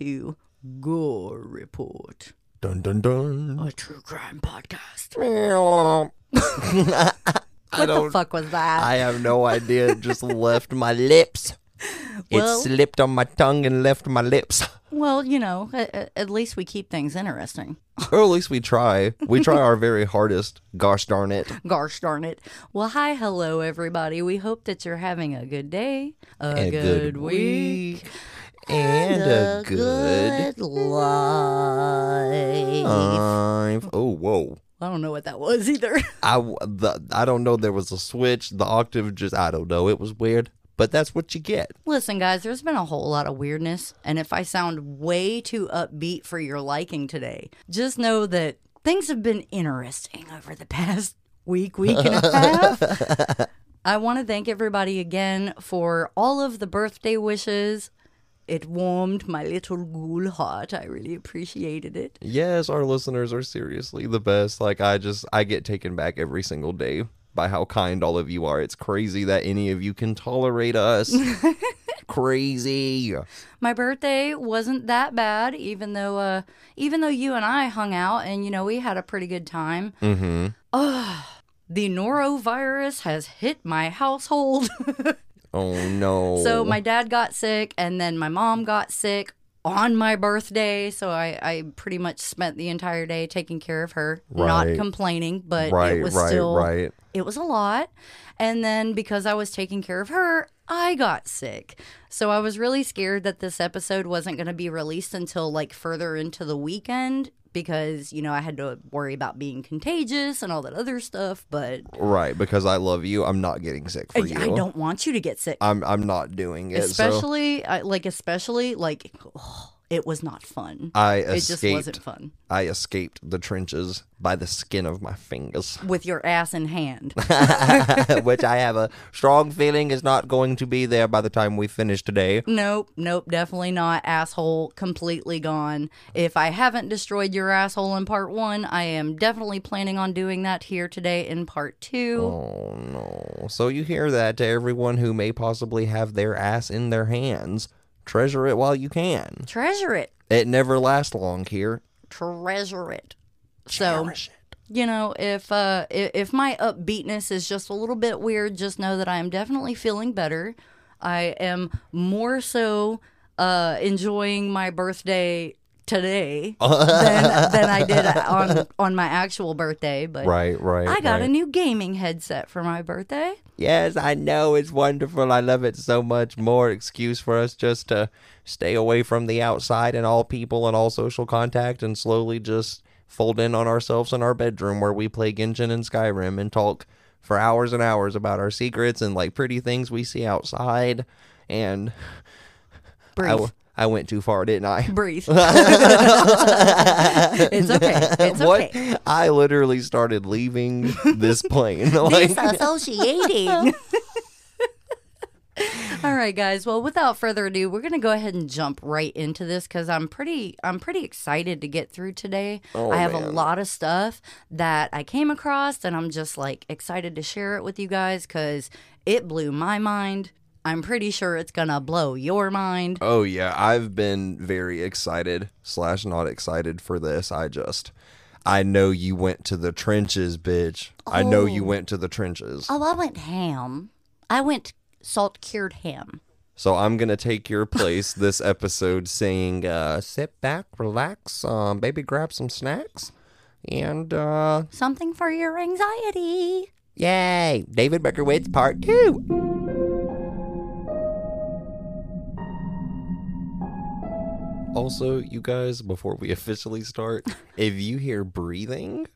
to Gore Report, Dun dun dun. a true crime podcast. I What the fuck was that? I have no idea. It just left my lips. Well- it slipped on my tongue and left my lips. well, you know, at, at least we keep things interesting. or at least we try. We try our very hardest. Gosh darn it. Gosh darn it. Well, hi, hello, everybody. We hope that you're having a good day, a, A good, week, And a good life. life. Oh, whoa. I don't know what that was either. I, the, I don't know. There was a switch. The octave just, I don't know. It was weird. But that's what you get. Listen, guys, there's been a whole lot of weirdness, and if I sound way too upbeat for your liking today, just know that things have been interesting over the past week, week and a half. I want to thank everybody again for all of the birthday wishes. It warmed my little ghoul heart. I really appreciated it. Yes, our listeners are seriously the best. Like I just I get taken back every single day by how kind all of you are. It's crazy that any of you can tolerate us. crazy. My birthday wasn't that bad, even though uh, even though you and I hung out and you know we had a pretty good time. Mm-hmm. the norovirus has hit my household. Oh no. so my dad got sick and then my mom got sick on my birthday. So I, I pretty much spent the entire day taking care of her, not complaining, but right, it was right, still right. it was a lot. And then because I was taking care of her, I got sick. So I was really scared that this episode wasn't going to be released until like further into the weekend because, you know, I had to worry about being contagious and all that other stuff, but Right, because I love you. I'm not getting sick for I, you. I don't want you to get sick. I'm I'm not doing it. so especially I, like especially like oh, it was not fun. I it just wasn't fun I escaped the trenches by the skin of my fingers. with your ass in hand. Which I have a strong feeling is not going to be there by the time we finish today. nope, nope, definitely not. Asshole completely gone. If I haven't destroyed your asshole in part one, I am definitely planning on doing that here today in part two. Oh no. So you hear that to everyone who may possibly have their ass in their hands. Treasure it while you can. Treasure it, It never lasts long here. treasure it. So Cherish it. you know if uh if, if my upbeatness is just a little bit weird just know that i am definitely feeling better i am more so uh enjoying my birthday today than, than i did on on my actual birthday but Right, right. i got right. a new gaming headset for my birthday Yes, I know. It's wonderful. I love it so much. More excuse for us just to stay away from the outside and all people and all social contact and slowly just fold in on ourselves in our bedroom where we play Genshin and Skyrim and talk for hours and hours about our secrets and like pretty things we see outside. And I, breathe w- I went too far, didn't I? breathe it's okay it's what? okay I literally started leaving this plane. like, disassociating. All right, guys. Well, without further ado, we're gonna go ahead and jump right into this because I'm pretty, I'm pretty excited to get through today. Oh, I have a lot of stuff that I came across, and I'm just like excited to share it with you guys because it blew my mind. I'm pretty sure it's gonna blow your mind. Oh yeah, I've been very excited slash not excited for this. I just, I know you went to the trenches, bitch. I know you Oh. went to the trenches. Oh, I went ham. I went salt cured ham. So I'm gonna take your place this episode, saying, uh, "Sit back, relax, um, baby, grab some snacks, and uh, Something for your anxiety. yay, David Berkowitz Part Two. Also, you guys, before we officially start, if you hear breathing,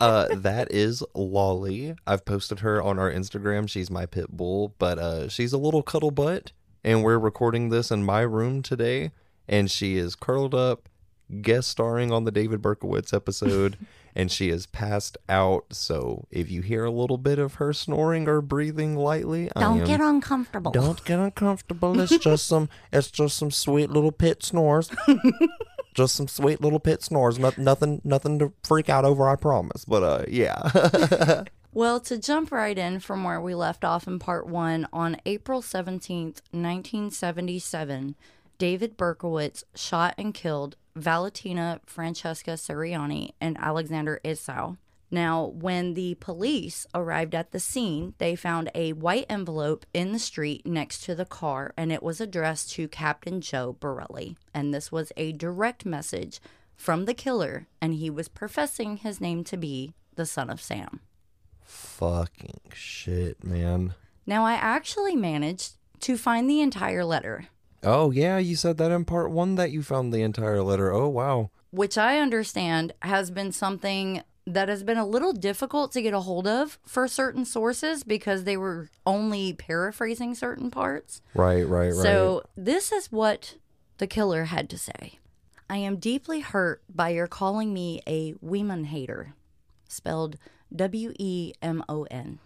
uh, that is Lolly. I've posted her on our Instagram. She's my pit bull, but uh, she's a little cuddle butt. and we're recording this in my room today, and she is curled up, guest starring on the David Berkowitz episode, and she is passed out. So if you hear a little bit of her snoring or breathing lightly, Don't am- get uncomfortable. don't get uncomfortable. It's just some. It's just some sweet little pit snores. just some sweet little pit snores. Not, nothing. Nothing to freak out over. I promise. But uh, yeah. Well, to jump right in from where we left off in part one, on April 17th, 1977, David Berkowitz shot and killed Valentina Francesca Suriani and Alexander Esau. Now, when the police arrived at the scene, they found a white envelope in the street next to the car, and it was addressed to Captain Joe Borelli. And this was a direct message from the killer, and he was professing his name to be the son of Sam. Fucking shit, man. Now, I actually managed to find the entire letter, Oh yeah, you said that in part one that you found the entire letter. Oh wow. which I understand has been something that has been a little difficult to get a hold of for certain sources because they were only paraphrasing certain parts. Right, right, right. So, this is what the killer had to say I am deeply hurt by your calling me a woman hater, spelled W E M O N.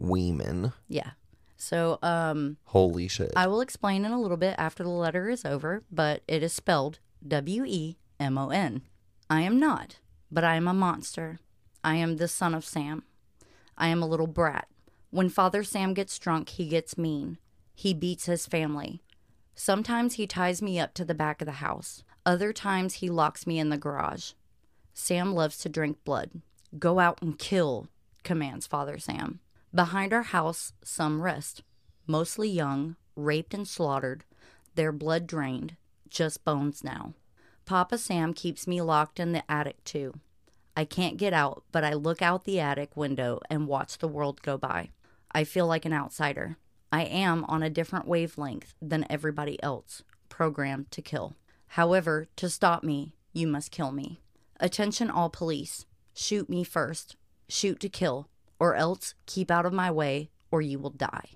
Weeman. Yeah. So, um, Holy shit. I will explain in a little bit after the letter is over, but it is spelled W E M O N. I am not, but I am a monster. I am the son of Sam. I am a little brat. When Father Sam gets drunk, he gets mean. He beats his family. Sometimes he ties me up to the back of the house. Other times he locks me in the garage. Sam loves to drink blood. Go out and kill, commands Father Sam. Behind our house, some rest, mostly young, raped and slaughtered, their blood drained, just bones now. Papa Sam keeps me locked in the attic too. I can't get out, but I look out the attic window and watch the world go by. I feel like an outsider. I am on a different wavelength than everybody else, programmed to kill. However, to stop me, you must kill me. Attention, all police. Shoot me first. Shoot to kill, or else keep out of my way, or you will die.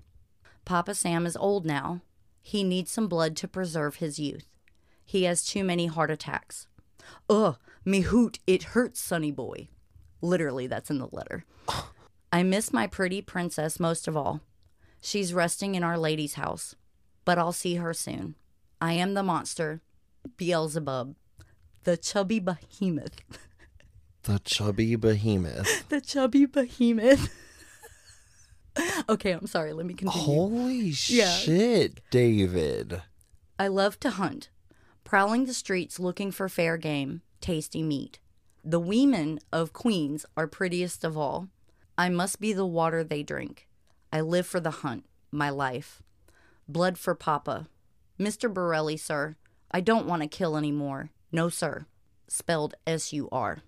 Papa Sam is old now. He needs some blood to preserve his youth. He has too many heart attacks. Ugh, me hoot, it hurts, sonny boy. Literally, that's in the letter. I miss my pretty princess most of all. She's resting in Our Lady's house, but I'll see her soon. I am the monster, Beelzebub, the chubby behemoth. the chubby behemoth. The chubby behemoth. okay, I'm sorry. Let me continue. Holy Yeah. shit, David. I love to hunt, prowling the streets looking for fair game, tasty meat. The women of Queens are prettiest of all. I must be the water they drink. I live for the hunt, my life. Blood for Papa. Mr. Borelli, sir, I don't want to kill any more. No, sir. Spelled S U R.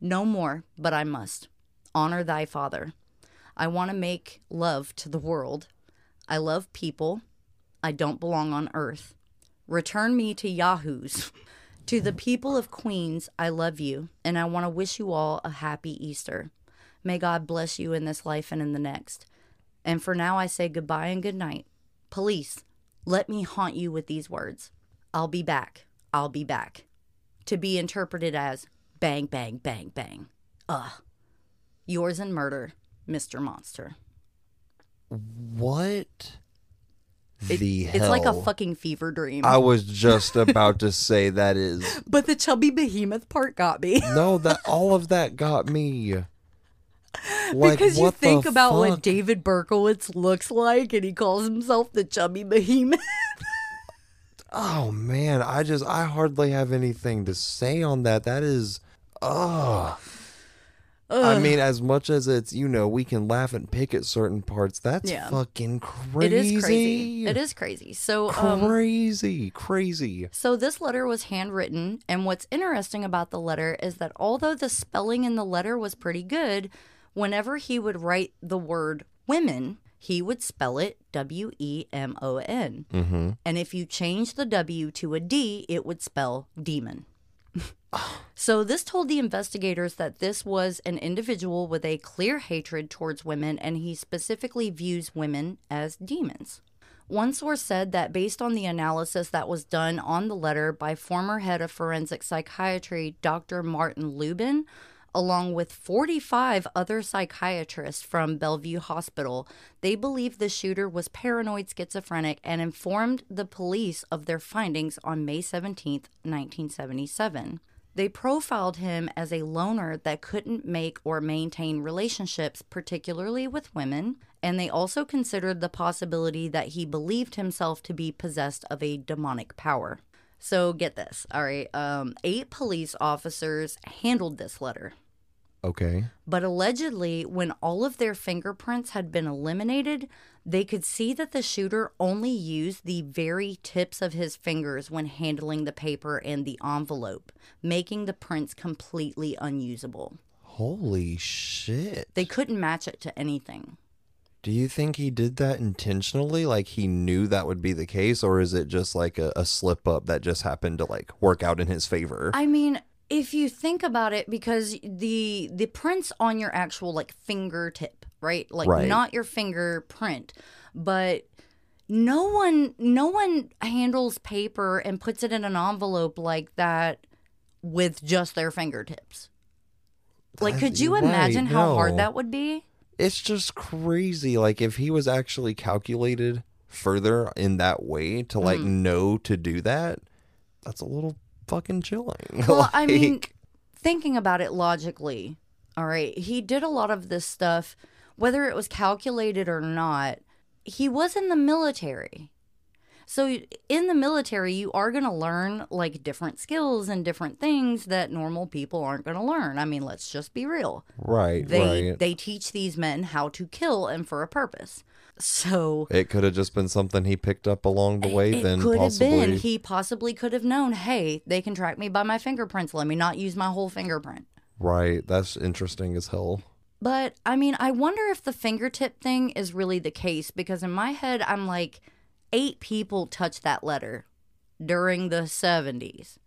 No more, but I must. Honor thy father. I want to make love to the world. I love people. I don't belong on earth. Return me to Yahoos. to the people of Queens, I love you, and I want to wish you all a happy Easter. May God bless you in this life and in the next. And for now, I say goodbye and good night. Police, let me haunt you with these words I'll be back. I'll be back. To be interpreted as bang, bang, bang, bang. Ugh. Yours in murder, Mr. Monster. What It- the hell? It's like a fucking fever dream. I was just about to say that is but the chubby behemoth part got me. no that all of that got me. Like, because you think about fuck? what David Berkowitz looks like and he calls himself the chubby behemoth. Oh man, I just I hardly have anything to say on that. That is ugh. I mean, as much as it's you know we can laugh and pick at certain parts, that's Yeah. fucking crazy. It is crazy. It is crazy. So um, crazy, crazy. So this letter was handwritten, and what's interesting about the letter is that although the spelling in the letter was pretty good, whenever he would write the word women, he would spell it W E M O N. Mm-hmm. And if you change the W to a D, it would spell demon. so this told the investigators that this was an individual with a clear hatred towards women, and he specifically views women as demons. One source said that based on the analysis that was done on the letter by former head of forensic psychiatry, Dr. Martin Lubin, along with 45 other psychiatrists from Bellevue Hospital, they believe the shooter was paranoid schizophrenic and informed the police of their findings on May 17, 1977. They profiled him as a loner that couldn't make or maintain relationships, particularly with women, and they also considered the possibility that he believed himself to be possessed of a demonic power. So get this, all right. Um, eight police officers handled this letter. Okay. But allegedly, when all of their fingerprints had been eliminated, they could see that the shooter only used the very tips of his fingers when handling the paper and the envelope, making the prints completely unusable. Holy shit. They couldn't match it to anything. Do you think he did that intentionally? Like he knew that would be the case, or is it just like a, a slip up that just happened to like work out in his favor? I mean, if you think about it, because the the prints on your actual like fingertip, right? Like Right. not your fingerprint, but no one no one handles paper and puts it in an envelope like that with just their fingertips. Like, could you right, imagine how hard that would be? it's just crazy. Like if he was actually calculated further in that way to like Mm-hmm. know to do that, that's a little fucking chilling. Well, I mean, thinking about it logically, all right, he did a lot of this stuff, whether it was calculated or not. He was in the military. So, in the military, you are going to learn like different skills and different things that normal people aren't going to learn. I mean, let's just be real. right, They right. they teach these men how to kill and for a purpose. So, it could have just been something he picked up along the eh, way. it then could possibly, have been. He possibly could have known, hey, they can track me by my fingerprints. Let me not use my whole fingerprint. right. That's interesting as hell. But I mean, I wonder if the fingertip thing is really the case because in my head, I'm like, eight people touched that letter during the 70s.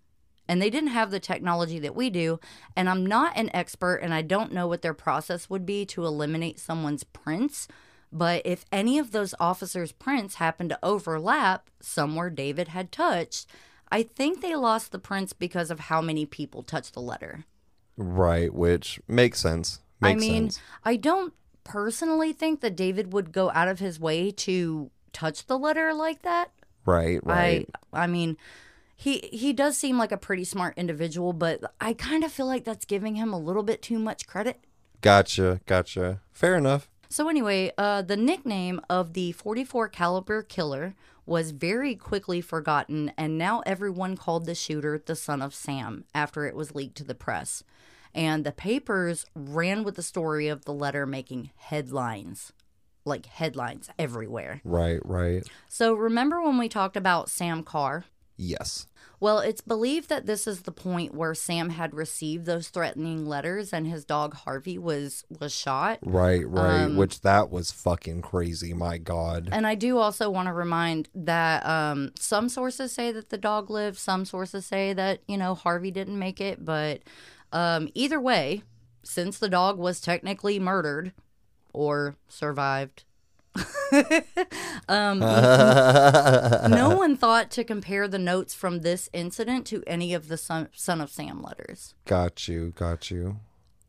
And they didn't have the technology that we do. And I'm not an expert and I don't know what their process would be to eliminate someone's prints. But if any of those officers' prints happened to overlap somewhere David had touched, I think they lost the prints because of how many people touched the letter. Right, which makes sense. Makes I mean, sense. I don't personally think that David would go out of his way to touch the letter like that. Right, right. I I mean, he he does seem like a pretty smart individual, but I kind of feel like that's giving him a little bit too much credit. Gotcha, gotcha. Fair enough. So anyway, uh, the nickname of the 44 caliber killer was very quickly forgotten, and now everyone called the shooter the son of Sam after it was leaked to the press. And the papers ran with the story of the letter making headlines, like headlines everywhere. Right, right. So remember when we talked about Sam Carr? Yes. Well, it's believed that this is the point where Sam had received those threatening letters and his dog Harvey was was shot. Right, right. Um, Which that was fucking crazy. My God. And I do also want to remind that um, some sources say that the dog lived, some sources say that, you know, Harvey didn't make it. But um, either way, since the dog was technically murdered or survived, um, no one thought to compare the notes from this incident to any of the Son, Son of Sam letters. got you, got you.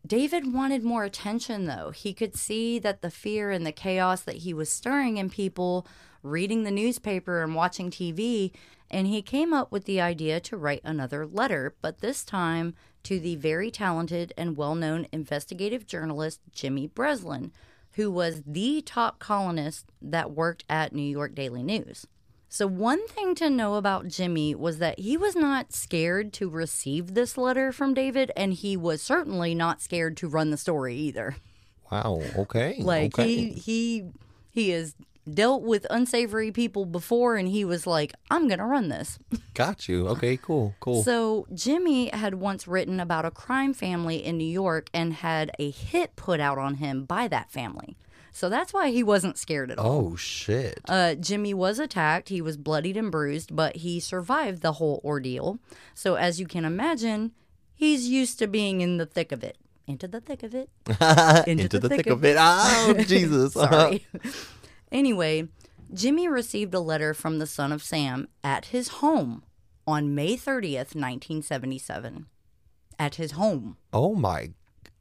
David wanted more attention, though. He could see that the fear and the chaos that he was stirring in people reading the newspaper and watching TV, and he came up with the idea to write another letter, but this time to the very talented and well known investigative journalist Jimmy Breslin, who was the top columnist that worked at New York Daily News. So, one thing to know about Jimmy was that he was not scared to receive this letter from David, and he was certainly not scared to run the story either. Wow. Okay. Like okay. he he he has dealt with unsavory people before, and he was like, "I'm gonna run this." got you. Okay. Cool. Cool. So Jimmy had once written about a crime family in New York and had a hit put out on him by that family. So that's why he wasn't scared at all. oh shit. Uh, Jimmy was attacked. He was bloodied and bruised, but he survived the whole ordeal. So, as you can imagine, he's used to being in the thick of it. Into the thick of it. Into, the, thick, of it. Oh Jesus. Sorry. Anyway, Jimmy received a letter from the son of Sam at his home on May 30th, 1977. At his home. Oh my,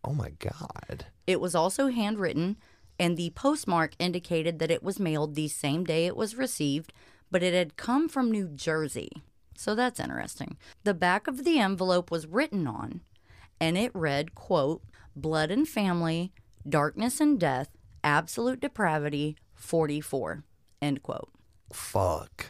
oh my God. It was also handwritten, and the postmark indicated that it was mailed the same day it was received, but it had come from New Jersey. So that's interesting. The back of the envelope was written on, and it read, quote, Blood and Family, Darkness and Death, Absolute Depravity, 44, end quote. Fuck.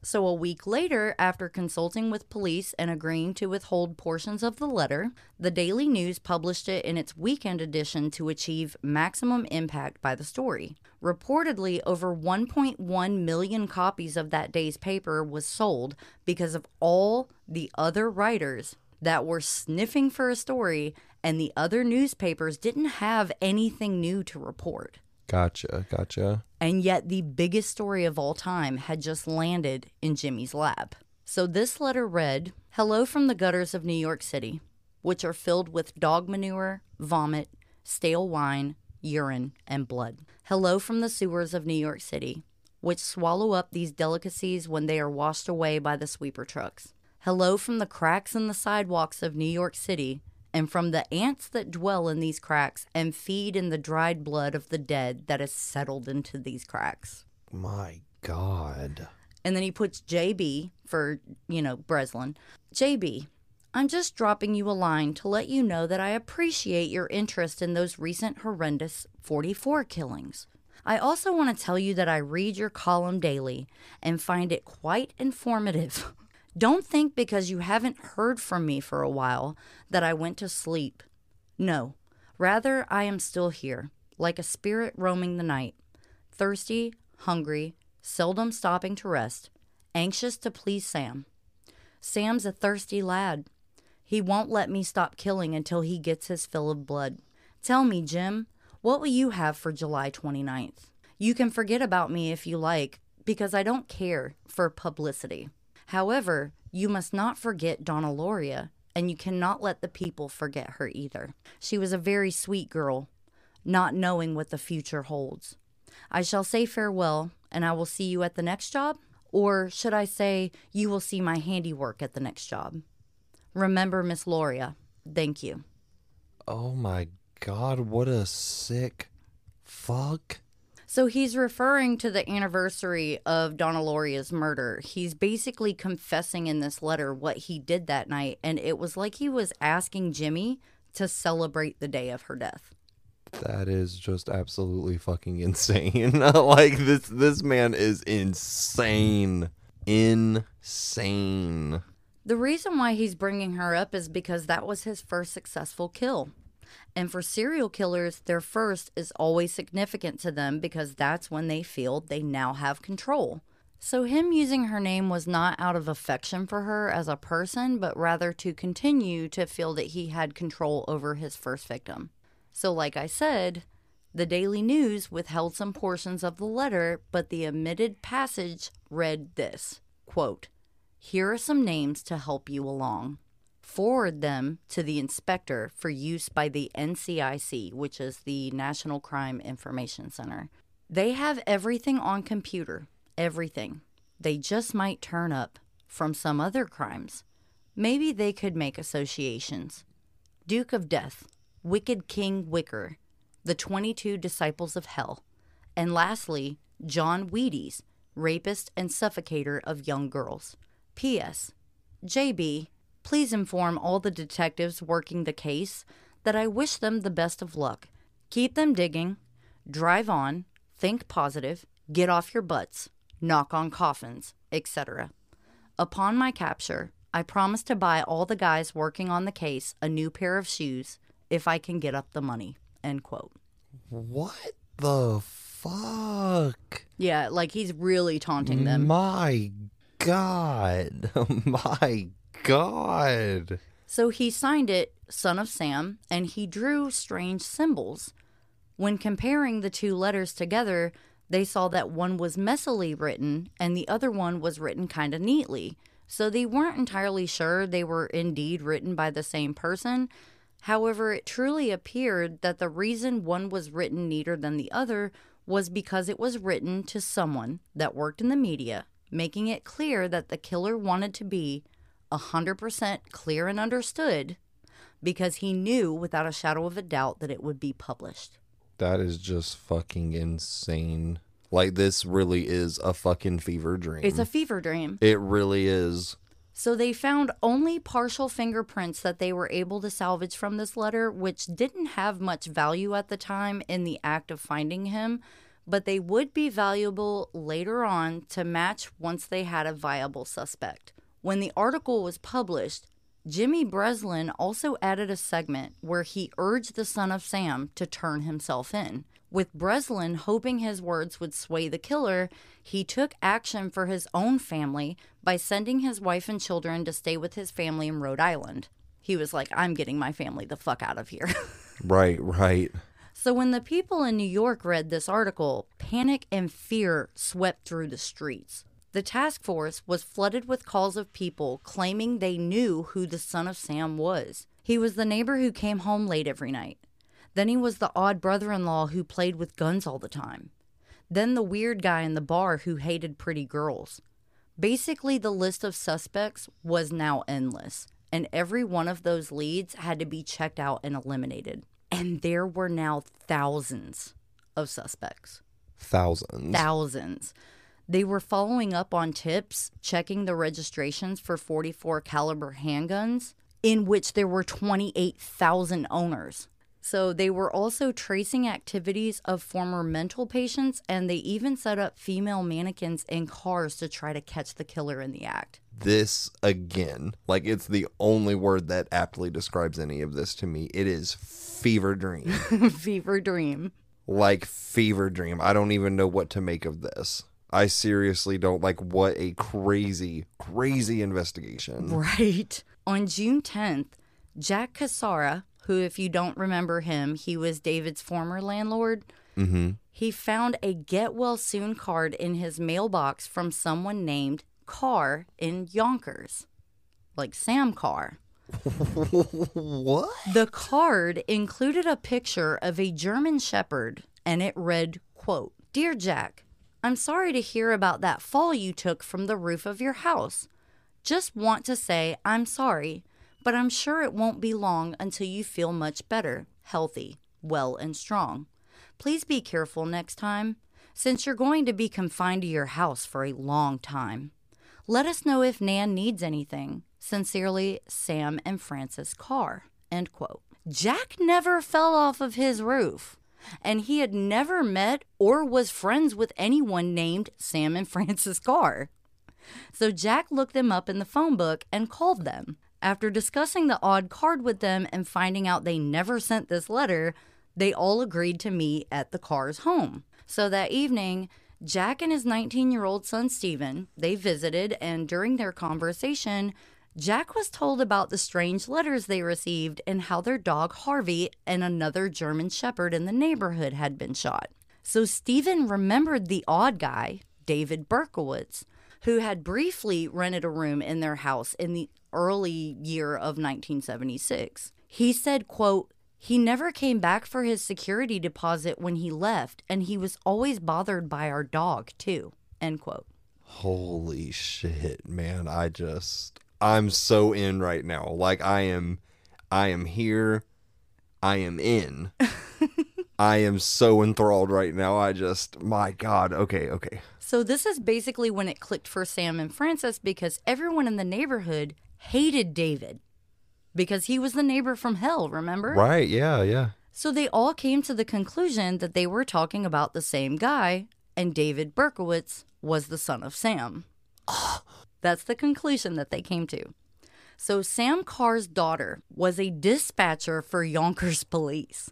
So, a week later, after consulting with police and agreeing to withhold portions of the letter, the Daily News published it in its weekend edition to achieve maximum impact by the story. Reportedly, over 1.1 million copies of that day's paper was sold because of all the other writers that were sniffing for a story, and the other newspapers didn't have anything new to report. Gotcha, gotcha. And yet, the biggest story of all time had just landed in Jimmy's lap. So, this letter read Hello from the gutters of New York City, which are filled with dog manure, vomit, stale wine, urine, and blood. Hello from the sewers of New York City, which swallow up these delicacies when they are washed away by the sweeper trucks. Hello from the cracks in the sidewalks of New York City, and from the ants that dwell in these cracks and feed in the dried blood of the dead that is settled into these cracks. My God. And then he puts JB for, you know, Breslin. JB, I'm just dropping you a line to let you know that I appreciate your interest in those recent horrendous 44 killings. I also want to tell you that I read your column daily and find it quite informative. Don't think because you haven't heard from me for a while that I went to sleep. No, rather, I am still here, like a spirit roaming the night, thirsty, hungry, seldom stopping to rest, anxious to please Sam. Sam's a thirsty lad. He won't let me stop killing until he gets his fill of blood. Tell me, Jim, what will you have for July 29th? You can forget about me if you like, because I don't care for publicity. However, you must not forget Donna Lauria, and you cannot let the people forget her either. She was a very sweet girl, not knowing what the future holds. I shall say farewell, and I will see you at the next job, or should I say, you will see my handiwork at the next job. Remember, Miss Lauria. Thank you. Oh my God, what a sick fuck. So he's referring to the anniversary of Donna Lauria's murder. He's basically confessing in this letter what he did that night, and it was like he was asking Jimmy to celebrate the day of her death. That is just absolutely fucking insane. like this this man is insane. Insane. The reason why he's bringing her up is because that was his first successful kill. And for serial killers, their first is always significant to them because that's when they feel they now have control. So, him using her name was not out of affection for her as a person, but rather to continue to feel that he had control over his first victim. So, like I said, the Daily News withheld some portions of the letter, but the omitted passage read this quote, Here are some names to help you along forward them to the inspector for use by the NCIC, which is the National Crime Information Center. They have everything on computer, everything. They just might turn up from some other crimes. Maybe they could make associations. Duke of Death, Wicked King Wicker, the 22 Disciples of Hell, and lastly, John Wheaties, rapist and suffocator of young girls. P.S. JB Please inform all the detectives working the case that I wish them the best of luck. Keep them digging, drive on, think positive, get off your butts, knock on coffins, etc. Upon my capture, I promise to buy all the guys working on the case a new pair of shoes if I can get up the money. End quote. What the fuck? Yeah, like he's really taunting them. My God. My God. So he signed it Son of Sam and he drew strange symbols. When comparing the two letters together, they saw that one was messily written and the other one was written kind of neatly. So they weren't entirely sure they were indeed written by the same person, However, it truly appeared that the reason one was written neater than the other was because it was written to someone that worked in the media, making it clear that the killer wanted to be 100% clear and understood because he knew without a shadow of a doubt that it would be published. That is just fucking insane. Like this really is a fucking fever dream. It's a fever dream. it really is. So they found only partial fingerprints that they were able to salvage from this letter, which didn't have much value at the time in the act of finding him, but they would be valuable later on to match once they had a viable suspect. When the article was published, Jimmy Breslin also added a segment where he urged the son of Sam to turn himself in. With Breslin hoping his words would sway the killer, he took action for his own family by sending his wife and children to stay with his family in Rhode Island. He was like, I'm getting my family the fuck out of here. Right, right. so when the people in New York read this article, panic and fear swept through the streets. The task force was flooded with calls of people claiming they knew who the son of Sam was. He was the neighbor who came home late every night. Then he was the odd brother in law who played with guns all the time. Then the weird guy in the bar who hated pretty girls. Basically, the list of suspects was now endless, and every one of those leads had to be checked out and eliminated. And there were now thousands of suspects. Thousands. Thousands. They were following up on tips, checking the registrations for 44 caliber handguns, in which there were 28,000 owners. So they were also tracing activities of former mental patients, and they even set up female mannequins in cars to try to catch the killer in the act. this again, like it's the only word that aptly describes any of this to me. It is fever dream. Fever dream. like fever dream. I don't even know what to make of this. I seriously don't like what a crazy, crazy investigation. Right. On June 10th, Jack Cassara, who, if you don't remember him, he was David's former landlord, Mm-hmm. he found a get well soon card in his mailbox from someone named Carr in Yonkers, like Sam Carr. what? The card included a picture of a German shepherd and it read, quote, Dear Jack, I'm sorry to hear about that fall you took from the roof of your house. Just want to say I'm sorry, but I'm sure it won't be long until you feel much better, healthy, well, and strong. Please be careful next time, since you're going to be confined to your house for a long time. Let us know if Nan needs anything. Sincerely, Sam and Francis Carr. End quote. Jack never fell off of his roof, and he had never met or was friends with anyone named Sam and Francis Carr. So Jack looked them up in the phone book and called them. After discussing the odd card with them and finding out they never sent this letter, they all agreed to meet at the Carr's home. So that evening, Jack and his 19-year-old son Stephen, they visited and during their conversation, Jack was told about the strange letters they received and how their dog Harvey and another German shepherd in the neighborhood had been shot. So Stephen remembered the odd guy, David Berkowitz, who had briefly rented a room in their house in the early year of 1976. He said, quote, he never came back for his security deposit when he left, and he was always bothered by our dog, too. End quote. Holy shit, man. I just I'm so in right now. Like I am I am here. I am in. I am so enthralled right now. I just my god. Okay, okay. So this is basically when it clicked for Sam and Francis because everyone in the neighborhood hated David because he was the neighbor from hell, remember? Right, yeah, yeah. So they all came to the conclusion that they were talking about the same guy, and David Berkowitz was the son of Sam. That's the conclusion that they came to. So Sam Carr's daughter was a dispatcher for Yonkers police.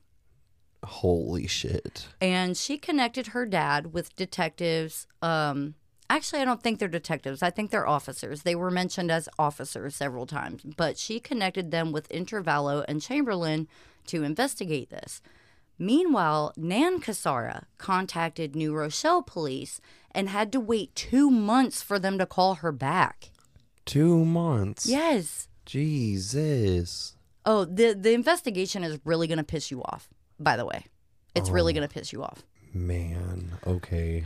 Holy shit. and she connected her dad with detectives. Um, actually, I don't think they're detectives. I think they're officers. They were mentioned as officers several times, but she connected them with Intervallo and Chamberlain to investigate this. Meanwhile, Nan Cassara contacted New Rochelle police and had to wait two months for them to call her back. Two months. Yes. Jesus. Oh, the the investigation is really going to piss you off. By the way, it's really Oh. going to piss you off. Man, okay.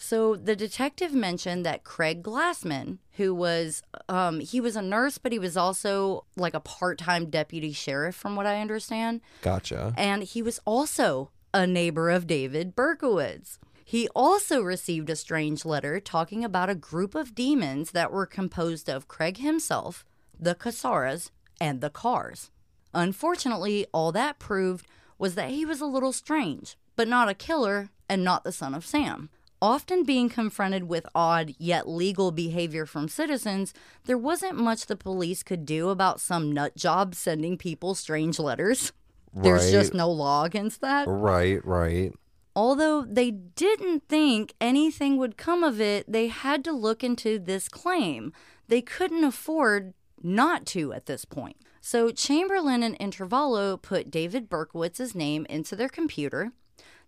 So the detective mentioned that Craig Glassman, who was um, he was a nurse, but he was also like a part-time deputy sheriff, from what I understand, Gotcha. and he was also a neighbor of David Berkowitz. He also received a strange letter talking about a group of demons that were composed of Craig himself, the Cassaras, and the Carrs. Unfortunately, all that proved was that he was a little strange, but not a killer and not the son of Sam. Often being confronted with odd yet legal behavior from citizens, there wasn't much the police could do about some nut job sending people strange letters. There's just no law against that. Right, right. Although they didn't think anything would come of it, they had to look into this claim. They couldn't afford not to at this point. So Chamberlain and Intervallo put David Berkowitz's name into their computer.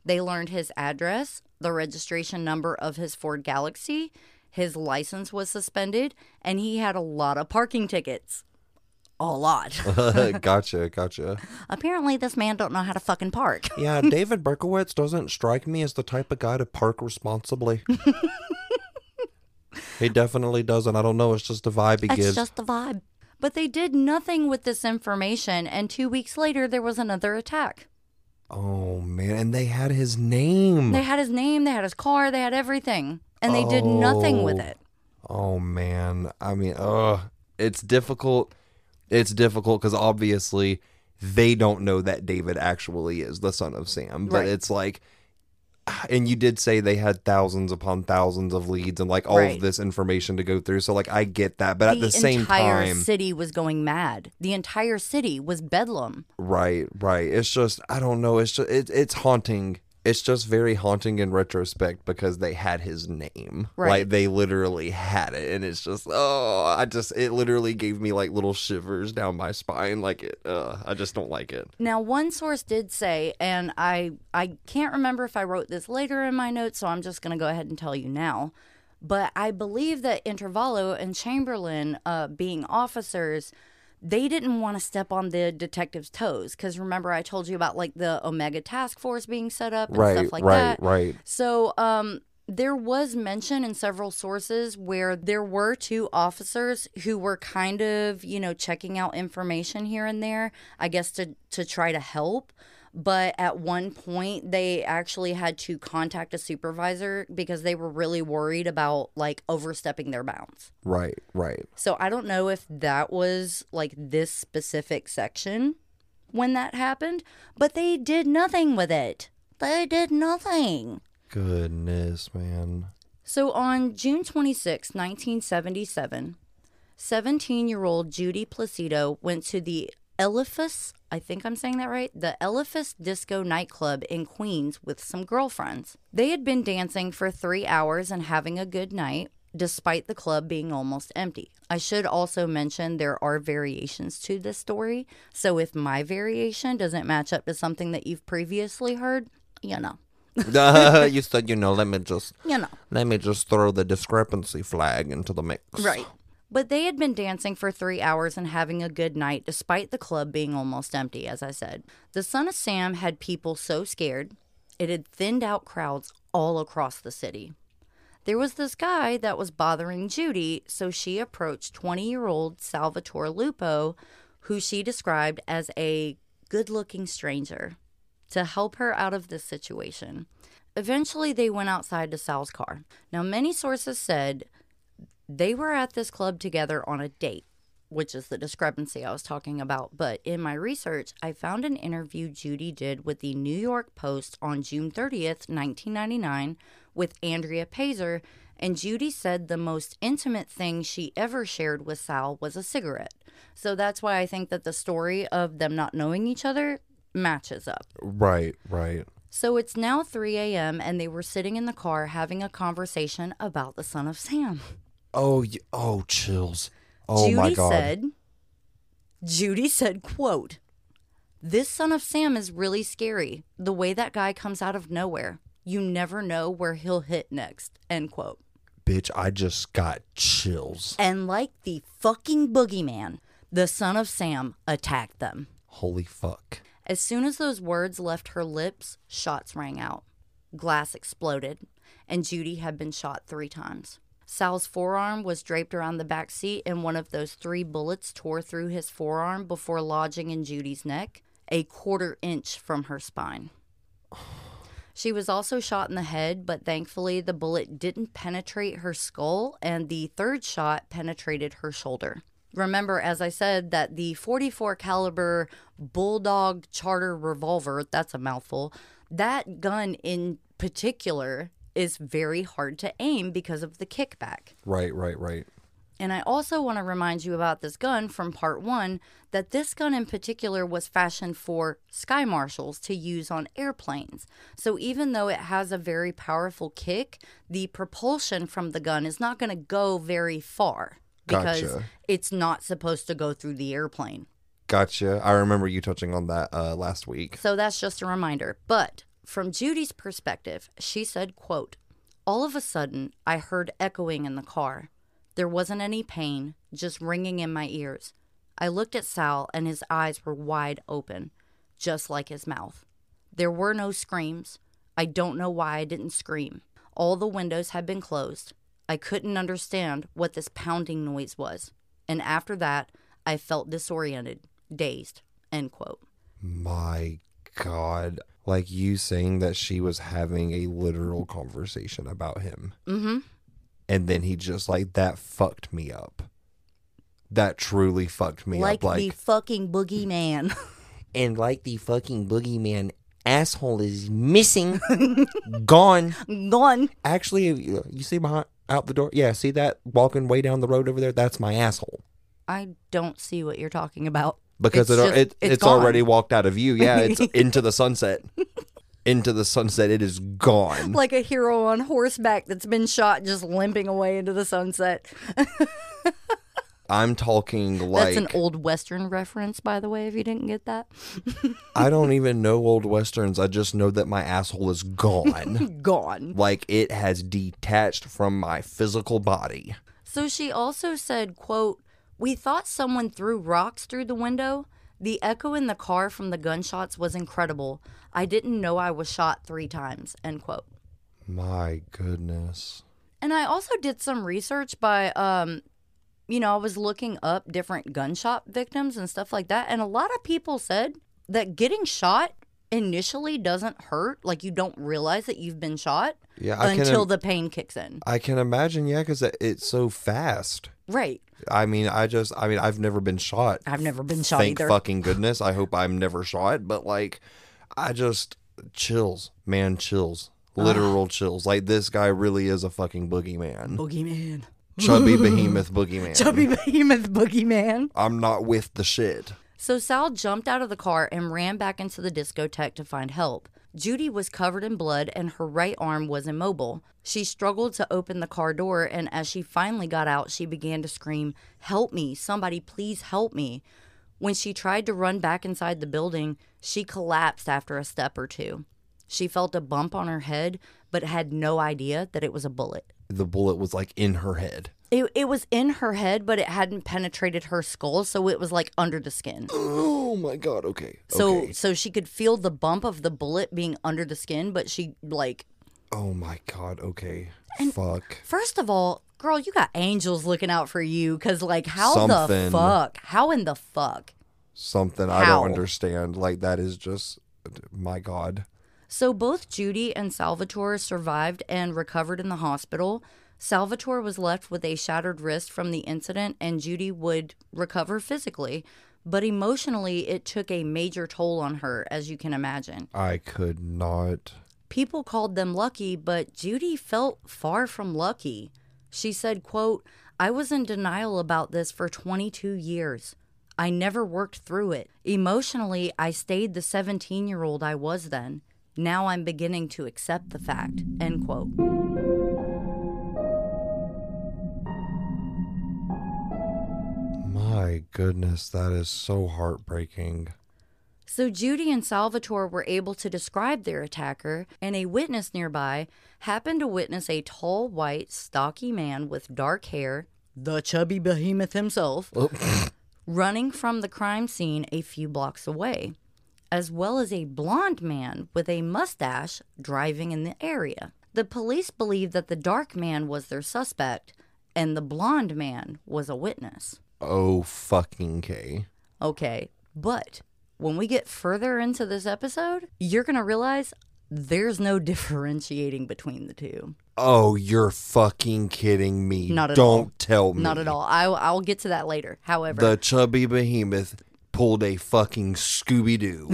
They learned his address, the registration number of his Ford Galaxie, his license was suspended, and he had a lot of parking tickets. A lot. gotcha, gotcha. Apparently, this man don't know how to fucking park. Yeah, David Berkowitz doesn't strike me as the type of guy to park responsibly. he definitely doesn't. I don't know. It's just the vibe he It's gives. just the vibe. But they did nothing with this information, and two weeks later, there was another attack. Oh man, and they had his name. They had his name, they had his car, they had everything, and they did nothing with Oh. it. Oh man, I mean, uh, it's difficult. It's difficult because obviously they don't know that David actually is the son of Sam, but Right. it's like, and you did say they had thousands upon thousands of leads and like all Right. of this information to go through. So like, I get that, but at the same time, the entire city was going mad. The entire city was bedlam. Right, right. It's just I don't know. It's just it, it's haunting. It's just very haunting in retrospect because they had his name. Right. Like they literally had it, and it's just oh, I just it literally gave me like little shivers down my spine. Like it, uh, I just don't like it. Now, one source did say, and I I can't remember if I wrote this later in my notes, so I'm just going to go ahead and tell you now. But I believe that Intervallo and Chamberlain, uh, being officers, they didn't want to step on the detective's toes because remember I told you about like the Omega Task Force being set up and Right, stuff like right, that. right. So, um, there was mention in several sources where there were two officers who were kind of, you know, checking out information here and there, I guess to to try to help. But at one point, they actually had to contact a supervisor because they were really worried about like overstepping their bounds. Right, right. So I don't know if that was like this specific section when that happened, but they did nothing with it. They did nothing. Goodness, man. So on June 26, 1977, 17 year old Judy Placido went to the Elephas, I think I'm saying that right, the Elephas Disco nightclub in Queens with some girlfriends. They had been dancing for three hours and having a good night, despite the club being almost empty. I should also mention there are variations to this story, so if my variation doesn't match up to something that you've previously heard, you know, you said you know. Let me just you know. let me just throw the discrepancy flag into the mix. Right. But they had been dancing for three hours and having a good night, despite the club being almost empty, as I said. The Son of Sam had people so scared, it had thinned out crowds all across the city. There was this guy that was bothering Judy, so she approached 20 year old Salvatore Lupo, who she described as a good looking stranger, to help her out of this situation. Eventually, they went outside to Sal's car. Now, many sources said they were at this club together on a date, which is the discrepancy I was talking about. But in my research, I found an interview Judy did with the New York Post on June 30th, 1999, with Andrea Peyser. And Judy said the most intimate thing she ever shared with Sal was a cigarette. So that's why I think that the story of them not knowing each other matches up. Right, right. So it's now 3 a.m., and they were sitting in the car having a conversation about the son of Sam. Oh, oh, chills. Oh Judy my god. said, Judy said, quote, this son of Sam is really scary. The way that guy comes out of nowhere. You never know where he'll hit next. End quote. Bitch, I just got chills. And like the fucking boogeyman, The son of Sam attacked them. Holy fuck. As soon as those words left her lips, shots rang out. Glass exploded, and Judy had been shot three times. Sal's forearm was draped around the back seat, and one of those three bullets tore through his forearm before lodging in Judy's neck, a quarter inch from her spine. She was also shot in the head, but thankfully the bullet didn't penetrate her skull, and the third shot penetrated her shoulder. Remember, as I said, that the 44 caliber Bulldog Charter revolver, that's a mouthful, that gun in particular is very hard to aim because of the kickback. Right, right, right. And I also want to remind you about this gun from part one that this gun in particular was fashioned for sky marshals to use on airplanes. So even though it has a very powerful kick, the propulsion from the gun is not going to go very far because Gotcha. it's not supposed to go through the airplane. Gotcha. I remember you touching on that uh, last week. So that's just a reminder. But from Judy's perspective, she said, quote, All of a sudden, I heard echoing in the car. There wasn't any pain, just ringing in my ears. I looked at Sal, and his eyes were wide open, just like his mouth. There were no screams. I don't know why I didn't scream. All the windows had been closed. I couldn't understand what this pounding noise was. And after that, I felt disoriented, dazed. End quote. My God. Like you saying that she was having a literal conversation about him. Mm-hmm. And then he just like, that fucked me up. That truly fucked me like, up. Like, the fucking boogeyman. and like the fucking boogeyman asshole is missing, gone. Gone. Actually, you you see behind out the door? Yeah, see that walking way down the road over there? That's my asshole. I don't see what you're talking about. Because It's it, just- it it's it's, already walked out of view. Yeah, it's into the sunset. into the sunset. It is gone. Like a hero on horseback that's been shot just limping away into the sunset. I'm talking like That's an old Western reference, by the way, if you didn't get that. I don't even know old westerns. I just know that my asshole is gone. Gone. like it has detached from my physical body. So she also said, quote, We thought someone threw rocks through the window. The echo in the car from the gunshots was incredible. I didn't know I was shot three times, end quote. My goodness. And I also did some research by, um, you know, I was looking up different gunshot victims and stuff like that. And a lot of people said that getting shot initially doesn't hurt. Like you don't realize that you've been shot Yeah, I until the pain kicks in. I can imagine, yeah, because it's so fast. Right. I mean, I just, I mean, I've never been shot. I've never been shot Thank either. fucking goodness. I hope I'm never shot. But like, I just chills, man, chills, literal chills. Like this guy really is a fucking boogeyman, Boogeyman. chubby behemoth boogeyman. Chubby behemoth boogeyman. I'm not with the shit. So Sal jumped out of the car and ran back into the discotheque to find help. Judy was covered in blood and her right arm was immobile. She struggled to open the car door, and as she finally got out, she began to scream, Help me! Somebody please help me! When she tried to run back inside the building, she collapsed after a step or two. She felt a bump on her head, but had no idea that it was a bullet. The bullet was like in her head. It, it was in her head, but it hadn't penetrated her skull, so it was like under the skin. Oh my god. Okay. So okay. so she could feel the bump of the bullet being under the skin, but she like Oh my god. Okay. And Fuck. first of all, girl, you got angels looking out for you cuz like how Something. the fuck? How in the fuck? Something I don't understand. Like that is just my god. So both Judy and Salvatore survived and recovered in the hospital. Salvatore was left with a shattered wrist from the incident and Judy would recover physically, but emotionally it took a major toll on her as you can imagine. I could not. People called them lucky, but Judy felt far from lucky. She said, quote, I was in denial about this for 22 years. I never worked through it. Emotionally, I stayed the 17 year old I was then. Now I'm beginning to accept the fact. End quote. My goodness, that is so heartbreaking. So Judy and Salvatore were able to describe their attacker, and a witness nearby happened to witness a tall, white, stocky man with dark hair, the chubby behemoth himself, oh. running from the crime scene a few blocks away, as well as a blond man with a mustache driving in the area. The police believe that the dark man was their suspect and the blond man was a witness. Oh fucking K. Okay, but when we get further into this episode, you're going to realize there's no differentiating between the two. Oh, you're fucking kidding me. Not at Don't all. tell me. Not at all. I, I'll get to that later. However, The chubby behemoth pulled a fucking Scooby Doo.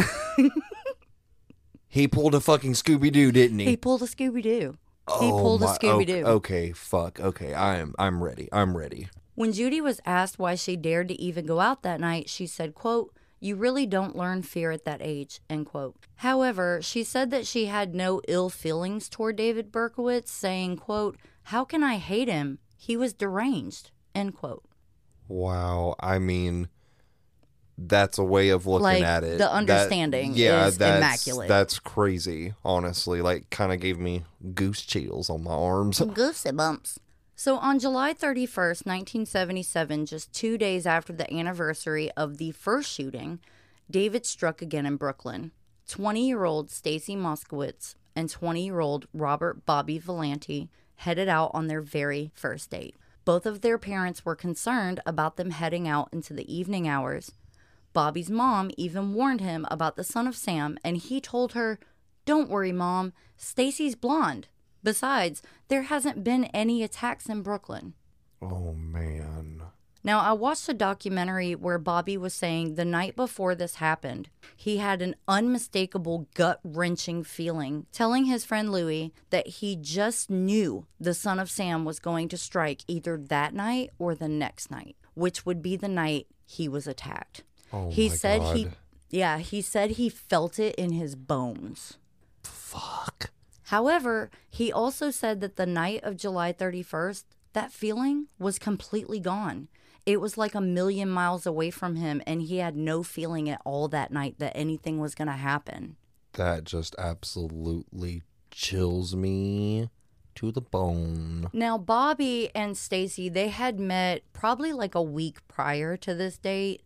he pulled a fucking Scooby Doo, didn't he? he pulled a Scooby Doo. he Oh pulled a Scooby Doo. Okay, okay, fuck. Okay, I am. I'm ready. I'm ready. When Judy was asked why she dared to even go out that night, she said, quote, You really don't learn fear at that age, end quote. However, she said that she had no ill feelings toward David Berkowitz, saying, quote, How can I hate him? He was deranged, end quote. Wow. I mean, that's a way of looking Like, at it. the That- understanding yeah, is that's, immaculate. That's crazy. Honestly, like, kind of gave me goose chills on my arms. Goosey bumps. So on July 31st, 1977, just two days after the anniversary of the first shooting, David struck again in Brooklyn. 20 year old Stacy Moskowitz and 20 year old Robert Bobby Violante headed out on their very first date. Both of their parents were concerned about them heading out into the evening hours. Bobby's mom even warned him about the son of Sam, and he told her, Don't worry, mom, Stacy's blonde. Besides, there hasn't been any attacks in Brooklyn. oh man. Now, I watched a documentary where Bobby was saying the night before this happened, he had an unmistakable gut wrenching feeling, telling his friend Louie that he just knew the son of Sam was going to strike either that night or the next night, which would be the night he was attacked. Oh he my said he, yeah, he said he felt it in his bones. Fuck. However, he also said that the night of July 31st, that feeling was completely gone. It was like a million miles away from him, and he had no feeling at all that night that anything was going to happen. That just absolutely chills me to the bone. Now, Bobby and Stacy, they had met probably like a week prior to this date.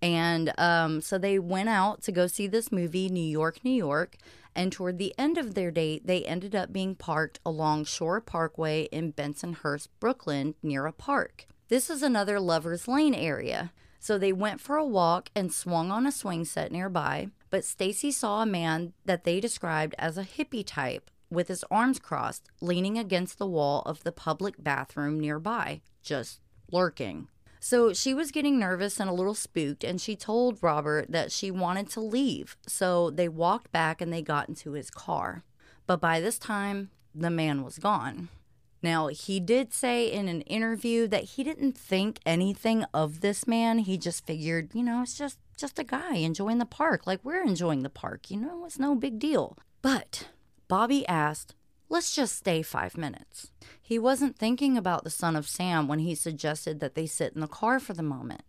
And um, so they went out to go see this movie, New York, New York. And toward the end of their date, they ended up being parked along Shore Parkway in Bensonhurst, Brooklyn, near a park. This is another Lover's Lane area. So they went for a walk and swung on a swing set nearby. But Stacy saw a man that they described as a hippie type with his arms crossed, leaning against the wall of the public bathroom nearby, just lurking. So she was getting nervous and a little spooked, and she told Robert that she wanted to leave. So they walked back and they got into his car. But by this time, the man was gone. Now, he did say in an interview that he didn't think anything of this man. He just figured, you know, it's just just a guy enjoying the park like we're enjoying the park, you know, it's no big deal. But Bobby asked, "Let's just stay 5 minutes." He wasn't thinking about the son of Sam when he suggested that they sit in the car for the moment.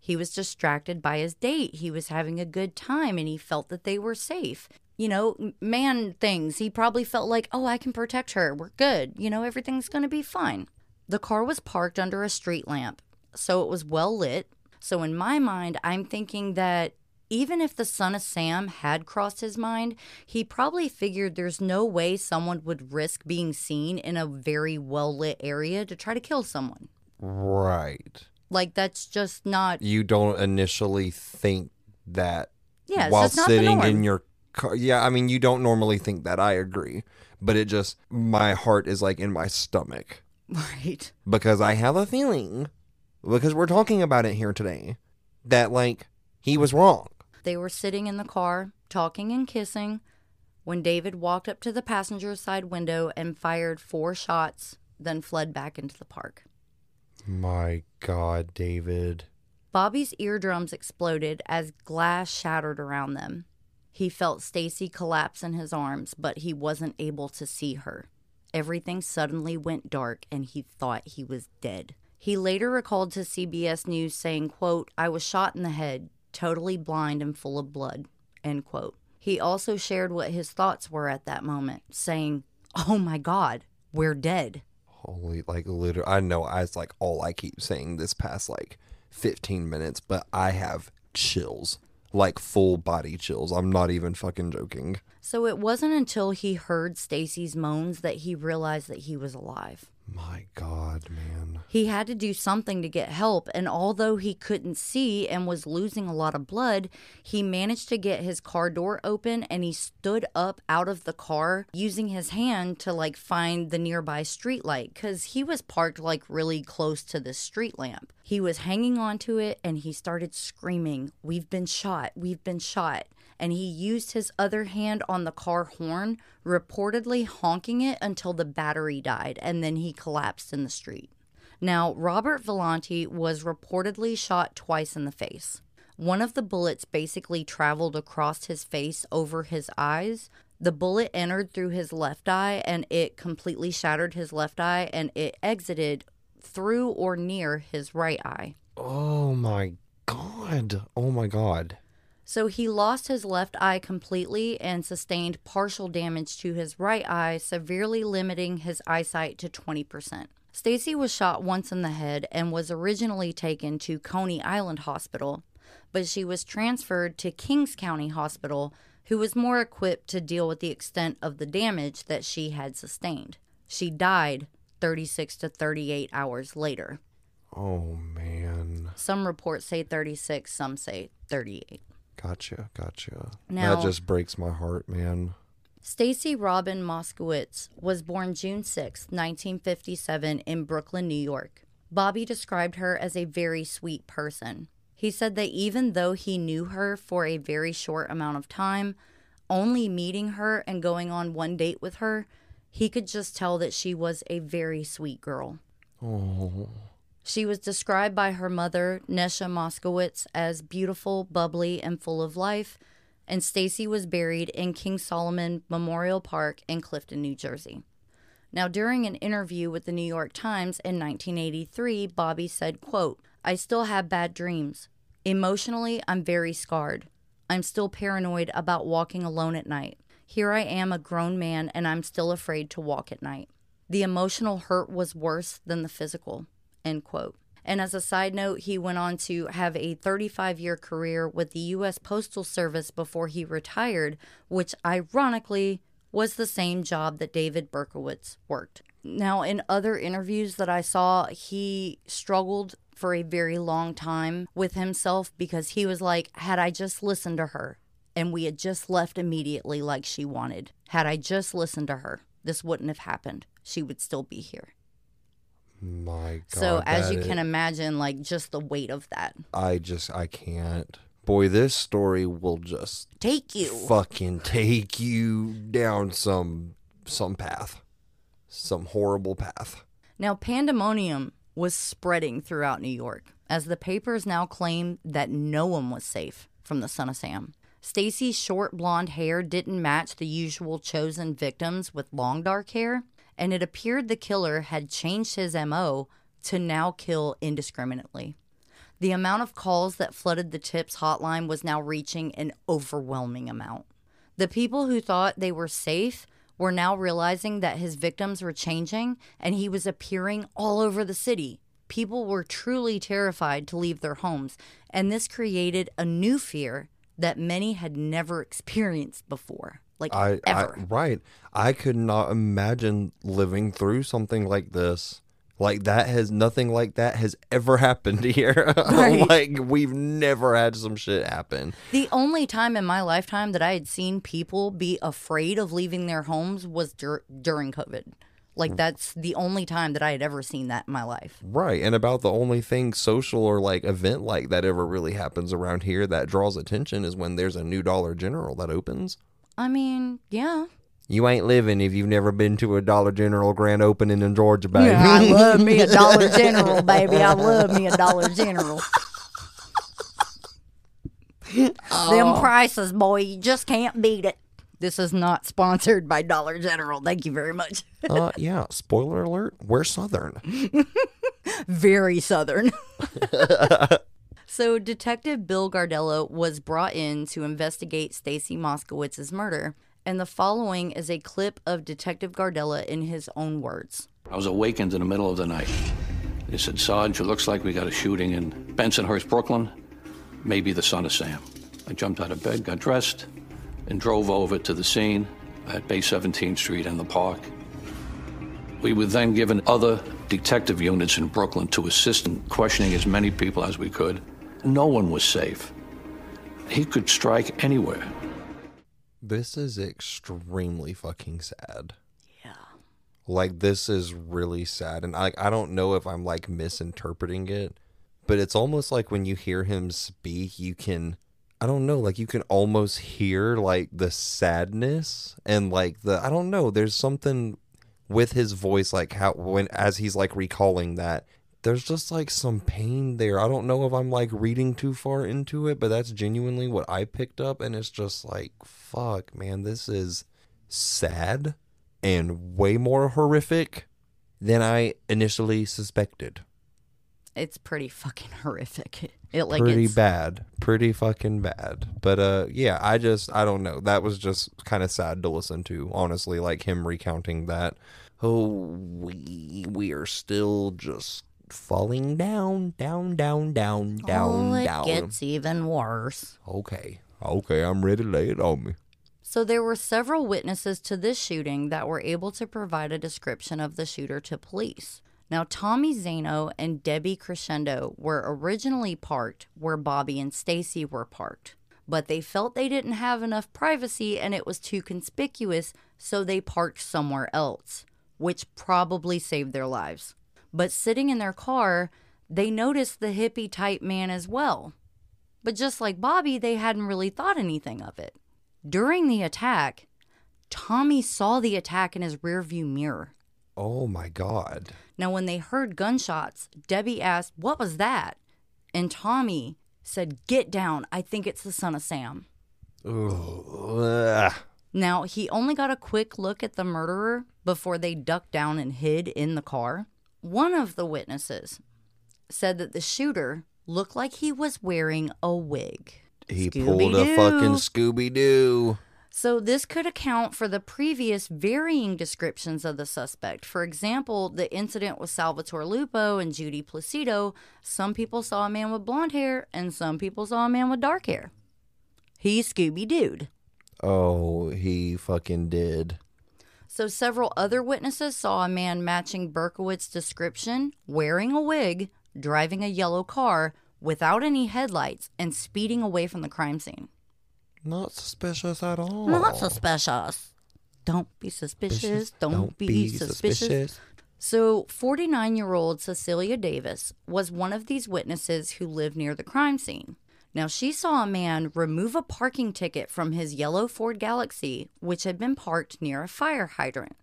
He was distracted by his date. He was having a good time and he felt that they were safe. You know, man things. He probably felt like, oh, I can protect her. We're good. You know, everything's going to be fine. The car was parked under a street lamp, so it was well lit. So in my mind, I'm thinking that even if the son of Sam had crossed his mind, he probably figured there's no way someone would risk being seen in a very well lit area to try to kill someone. Right. Like, that's just not You don't initially think that Yeah, while sitting in your car. Yeah, I mean, you don't normally think that. I agree. But it just, my heart is like in my stomach right. because I have a feeling, because we're talking about it here today, that like he was wrong. They were sitting in the car, talking and kissing, when David walked up to the passenger side window and fired four shots, then fled back into the park. My God, David. Bobby's eardrums exploded as glass shattered around them. He felt Stacy collapse in his arms, but he wasn't able to see her. Everything suddenly went dark and he thought he was dead. He later recalled to CBS News saying, quote, I was shot in the head, totally blind and full of blood, end quote. He also shared what his thoughts were at that moment, saying, Oh my God, we're dead. Holy, like, literally, I know I it's like all I keep saying this past like 15 minutes, but I have chills, like full body chills. I'm not even fucking joking. So it wasn't until he heard Stacy's moans that he realized that he was alive. My God, man. He had to do something to get help, and although he couldn't see and was losing a lot of blood, he managed to get his car door open and he stood up out of the car using his hand to like find the nearby street light because he was parked like really close to the street lamp. He was hanging onto it and he started screaming, We've been shot, we've been shot and he used his other hand on the car horn, reportedly honking it until the battery died, and then he collapsed in the street. Now, Robert Violante was reportedly shot twice in the face. One of the bullets basically traveled across his face over his eyes. The bullet entered through his left eye and it completely shattered his left eye and it exited through or near his right eye. Oh my God. Oh my God. So he lost his left eye completely and sustained partial damage to his right eye, severely limiting his eyesight to 20%. Stacy was shot once in the head and was originally taken to Coney Island Hospital, but she was transferred to Kings County Hospital, who was more equipped to deal with the extent of the damage that she had sustained. She died 36 to 38 hours later. Oh man. Some reports say 36, some say 38. Gotcha. Gotcha. Now- that just breaks my heart, man. Stacy Robin Moskowitz was born June 6, 1957, in Brooklyn, New York. Bobby described her as a very sweet person. He said that even though he knew her for a very short amount of time, only meeting her and going on one date with her, he could just tell that she was a very sweet girl. Oh. She was described by her mother, Neysa Moskowitz, as beautiful, bubbly, and full of life, and Stacy was buried in King Solomon Memorial Park in Clifton, New Jersey. Now, during an interview with the New York Times in 1983, Bobby said, quote, I still have bad dreams. Emotionally, I'm very scarred. I'm still paranoid about walking alone at night. Here I am, a grown man, and I'm still afraid to walk at night. The emotional hurt was worse than the physical. End quote. And as a side note, he went on to have a 35 year career with the U.S. Postal Service before he retired, which ironically was the same job that David Berkowitz worked. Now, in other interviews that I saw, he struggled for a very long time with himself because he was like, had I just listened to her and we had just left immediately like she wanted, had I just listened to her, this wouldn't have happened. She would still be here. My God. So as you is- can imagine, like just the weight of that. I just, I can't. Boy, this story will just Take you. fucking take you down some some path, some horrible path. Now pandemonium was spreading throughout New York as the papers now claim that no one was safe from the son of Sam. Stacy's short blonde hair didn't match the usual chosen victims with long dark hair, and it appeared the killer had changed his MO to now kill indiscriminately. The amount of calls that flooded the tips hotline was now reaching an overwhelming amount. The people who thought they were safe were now realizing that his victims were changing and he was appearing all over the city. People were truly terrified to leave their homes, and this created a new fear that many had never experienced before. Like I, I right. I could not imagine living through something like this. Like that has nothing like that has ever happened here. Right. like we've never had some shit happen. The only time in my lifetime that I had seen people be afraid of leaving their homes was dur- during COVID. Like mm. that's the only time that I had ever seen that in my life. Right. And about the only thing social or like event like that ever really happens around here that draws attention is when there's a new Dollar General that opens. I mean, yeah. You ain't living if you've never been to a Dollar General grand opening in Georgia, baby. Yeah, I love me a Dollar General, baby. I love me a Dollar General. Them prices, boy, you just can't beat it. This is not sponsored by Dollar General. Thank you very much. uh, yeah. Spoiler alert: we're Southern. Very southern. so, Detective Bill Gardella was brought in to investigate Stacy Moskowitz's murder, and the following is a clip of Detective Gardella in his own words. I was awakened in the middle of the night. They said, Sarge, it looks like we got a shooting in Bensonhurst, Brooklyn. Maybe the son of Sam. I jumped out of bed, got dressed, and drove over to the scene at Bay 17th Street and the park. We were then given other detective units in Brooklyn to assist in questioning as many people as we could. No one was safe. He could strike anywhere. This is extremely fucking sad. Yeah. Like this is really sad and I I don't know if I'm like misinterpreting it, but it's almost like when you hear him speak, you can I don't know, like you can almost hear like the sadness and like the I don't know, there's something with his voice like how when as he's like recalling that there's just like some pain there. I don't know if I'm like reading too far into it, but that's genuinely what I picked up and it's just like fuck, man, this is sad and way more horrific than I initially suspected. It's pretty fucking horrific. It like pretty it's, bad, pretty fucking bad. But uh, yeah, I just I don't know. That was just kind of sad to listen to, honestly. Like him recounting that. Oh, we we are still just falling down, down, down, down, down, down. oh, it down. gets even worse. Okay, okay, I'm ready to lay it on me. So there were several witnesses to this shooting that were able to provide a description of the shooter to police. Now, Tommy Zaino and Debbie Crescendo were originally parked where Bobby and Stacy were parked, but they felt they didn't have enough privacy and it was too conspicuous, so they parked somewhere else, which probably saved their lives. But sitting in their car, they noticed the hippie type man as well. But just like Bobby, they hadn't really thought anything of it. During the attack, Tommy saw the attack in his rearview mirror. Oh my god. Now, when they heard gunshots, Debbie asked, What was that? And Tommy said, Get down. I think it's the son of Sam. Ugh. Now, he only got a quick look at the murderer before they ducked down and hid in the car. One of the witnesses said that the shooter looked like he was wearing a wig. He pulled a Scooby-Doo. fucking Scooby Doo. So, this could account for the previous varying descriptions of the suspect. For example, the incident with Salvatore Lupo and Judy Placido, some people saw a man with blonde hair and some people saw a man with dark hair. He's Scooby Dooed. Oh, he fucking did. So, several other witnesses saw a man matching Berkowitz's description, wearing a wig, driving a yellow car without any headlights, and speeding away from the crime scene. Not suspicious at all. Not suspicious. Don't be suspicious. Don't, be, suspicious. So, 49 year old Cecilia Davis was one of these witnesses who lived near the crime scene. Now, she saw a man remove a parking ticket from his yellow Ford Galaxie, which had been parked near a fire hydrant.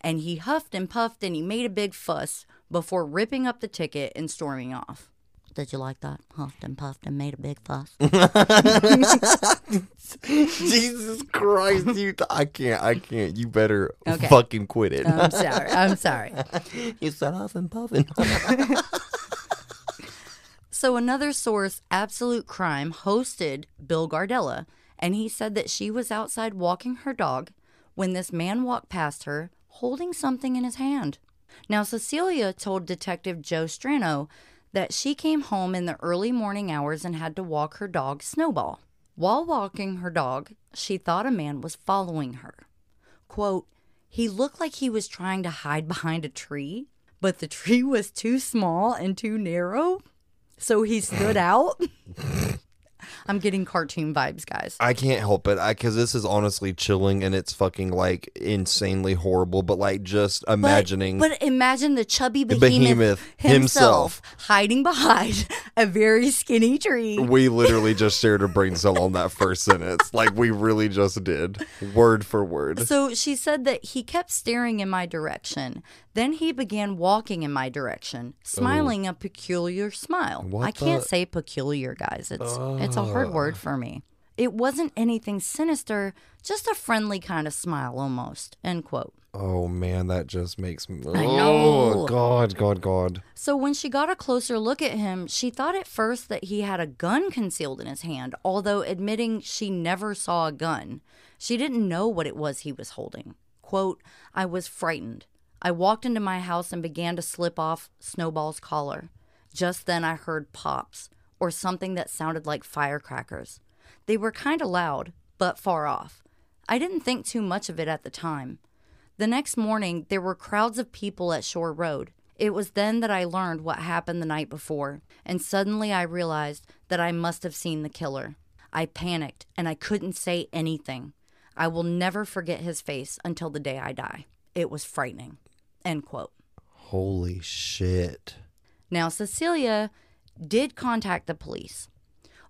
And he huffed and puffed and he made a big fuss before ripping up the ticket and storming off. Did you like that? Huffed and puffed and made a big fuss. Jesus Christ, you! I can't. I can't. You better Okay. fucking quit it. I'm sorry. I'm sorry. you said off and puffing. So another source, Absolute Crime, hosted Bill Gardella, and he said that she was outside walking her dog when this man walked past her holding something in his hand. Now, Cecilia told Detective Joe Strano that she came home in the early morning hours and had to walk her dog Snowball. While walking her dog, she thought a man was following her. Quote, he looked like he was trying to hide behind a tree, but the tree was too small and too narrow, so he stood out. I'm getting cartoon vibes, guys. I can't help it I because this is honestly chilling and it's fucking like insanely horrible. But like just imagining. But, imagine the chubby behemoth, behemoth himself, himself. hiding behind a very skinny tree. we literally just shared a brain cell on that first sentence. Like we really just did, word for word. So she said that he kept staring in my direction. Then he began walking in my direction, oh. smiling a peculiar smile. What I can't the- say peculiar, guys. It's it's a hard word ah. for me. It wasn't anything sinister, just a friendly kind of smile almost. End quote. Oh man, that just makes me. I oh, know. Oh God, God, God. So when she got a closer look at him, she thought at first that he had a gun concealed in his hand, although admitting she never saw a gun. She didn't know what it was he was holding. Quote, I was frightened. I walked into my house and began to slip off Snowball's collar. Just then I heard pops, or something that sounded like firecrackers. They were kind of loud, but far off. I didn't think too much of it at the time. The next morning, there were crowds of people at Shore Road. It was then that I learned what happened the night before, and suddenly I realized that I must have seen the killer. I panicked and I couldn't say anything. I will never forget his face until the day I die. It was frightening. End quote. Holy shit. Now, Cecilia did contact the police.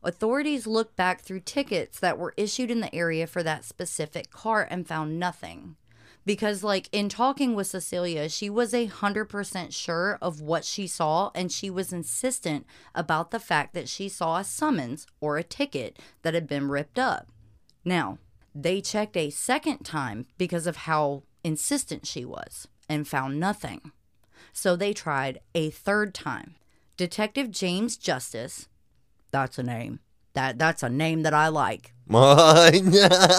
Authorities looked back through tickets that were issued in the area for that specific car and found nothing. Because, like, in talking with Cecilia, she was a 100% sure of what she saw, and she was insistent about the fact that she saw a summons or a ticket that had been ripped up. Now, they checked a second time because of how insistent she was and found nothing. So they tried a third time. Detective James Justice, that's a name. That that's a name that I like.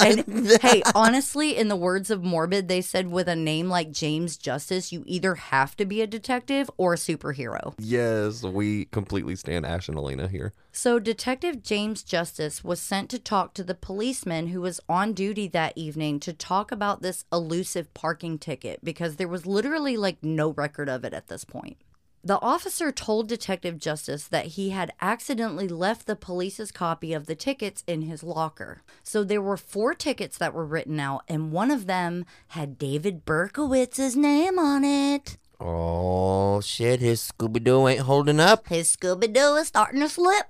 And hey, honestly, in the words of Morbid, they said with a name like James Justice, you either have to be a detective or a superhero. yes, we completely stand Ash and Alaina here. So, Detective James Justice was sent to talk to the policeman who was on duty that evening to talk about this elusive parking ticket because there was literally like no record of it at this point. The officer told Detective Justice that he had accidentally left the police's copy of the tickets in his locker. So there were four tickets that were written out, and one of them had David Berkowitz's name on it. Oh shit, his Scooby Doo ain't holding up. His Scooby Doo is starting to slip.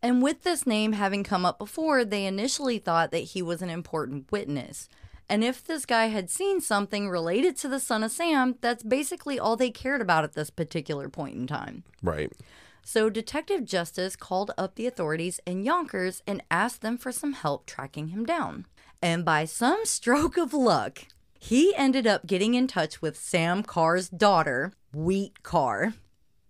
And with this name having come up before, they initially thought that he was an important witness. And if this guy had seen something related to the son of Sam, that's basically all they cared about at this particular point in time. Right. So Detective Justice called up the authorities in Yonkers and asked them for some help tracking him down. And by some stroke of luck, he ended up getting in touch with Sam Carr's daughter, Wheat Carr.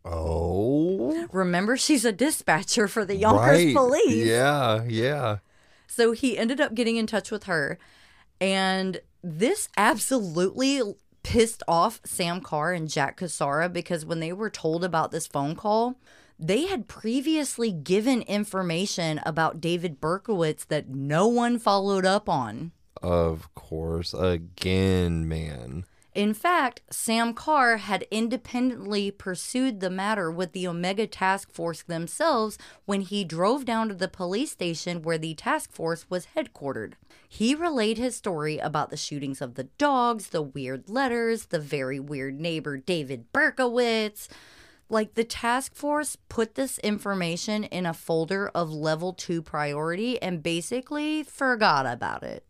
Oh. Remember, she's a dispatcher for the Yonkers right. police. Yeah, yeah. So he ended up getting in touch with her. And this absolutely pissed off Sam Carr and Jack Cassara because when they were told about this phone call, they had previously given information about David Berkowitz that no one followed up on. Of course. Again, man. In fact, Sam Carr had independently pursued the matter with the Omega Task Force themselves when he drove down to the police station where the task force was headquartered. He relayed his story about the shootings of the dogs, the weird letters, the very weird neighbor David Berkowitz. Like the task force put this information in a folder of level two priority and basically forgot about it.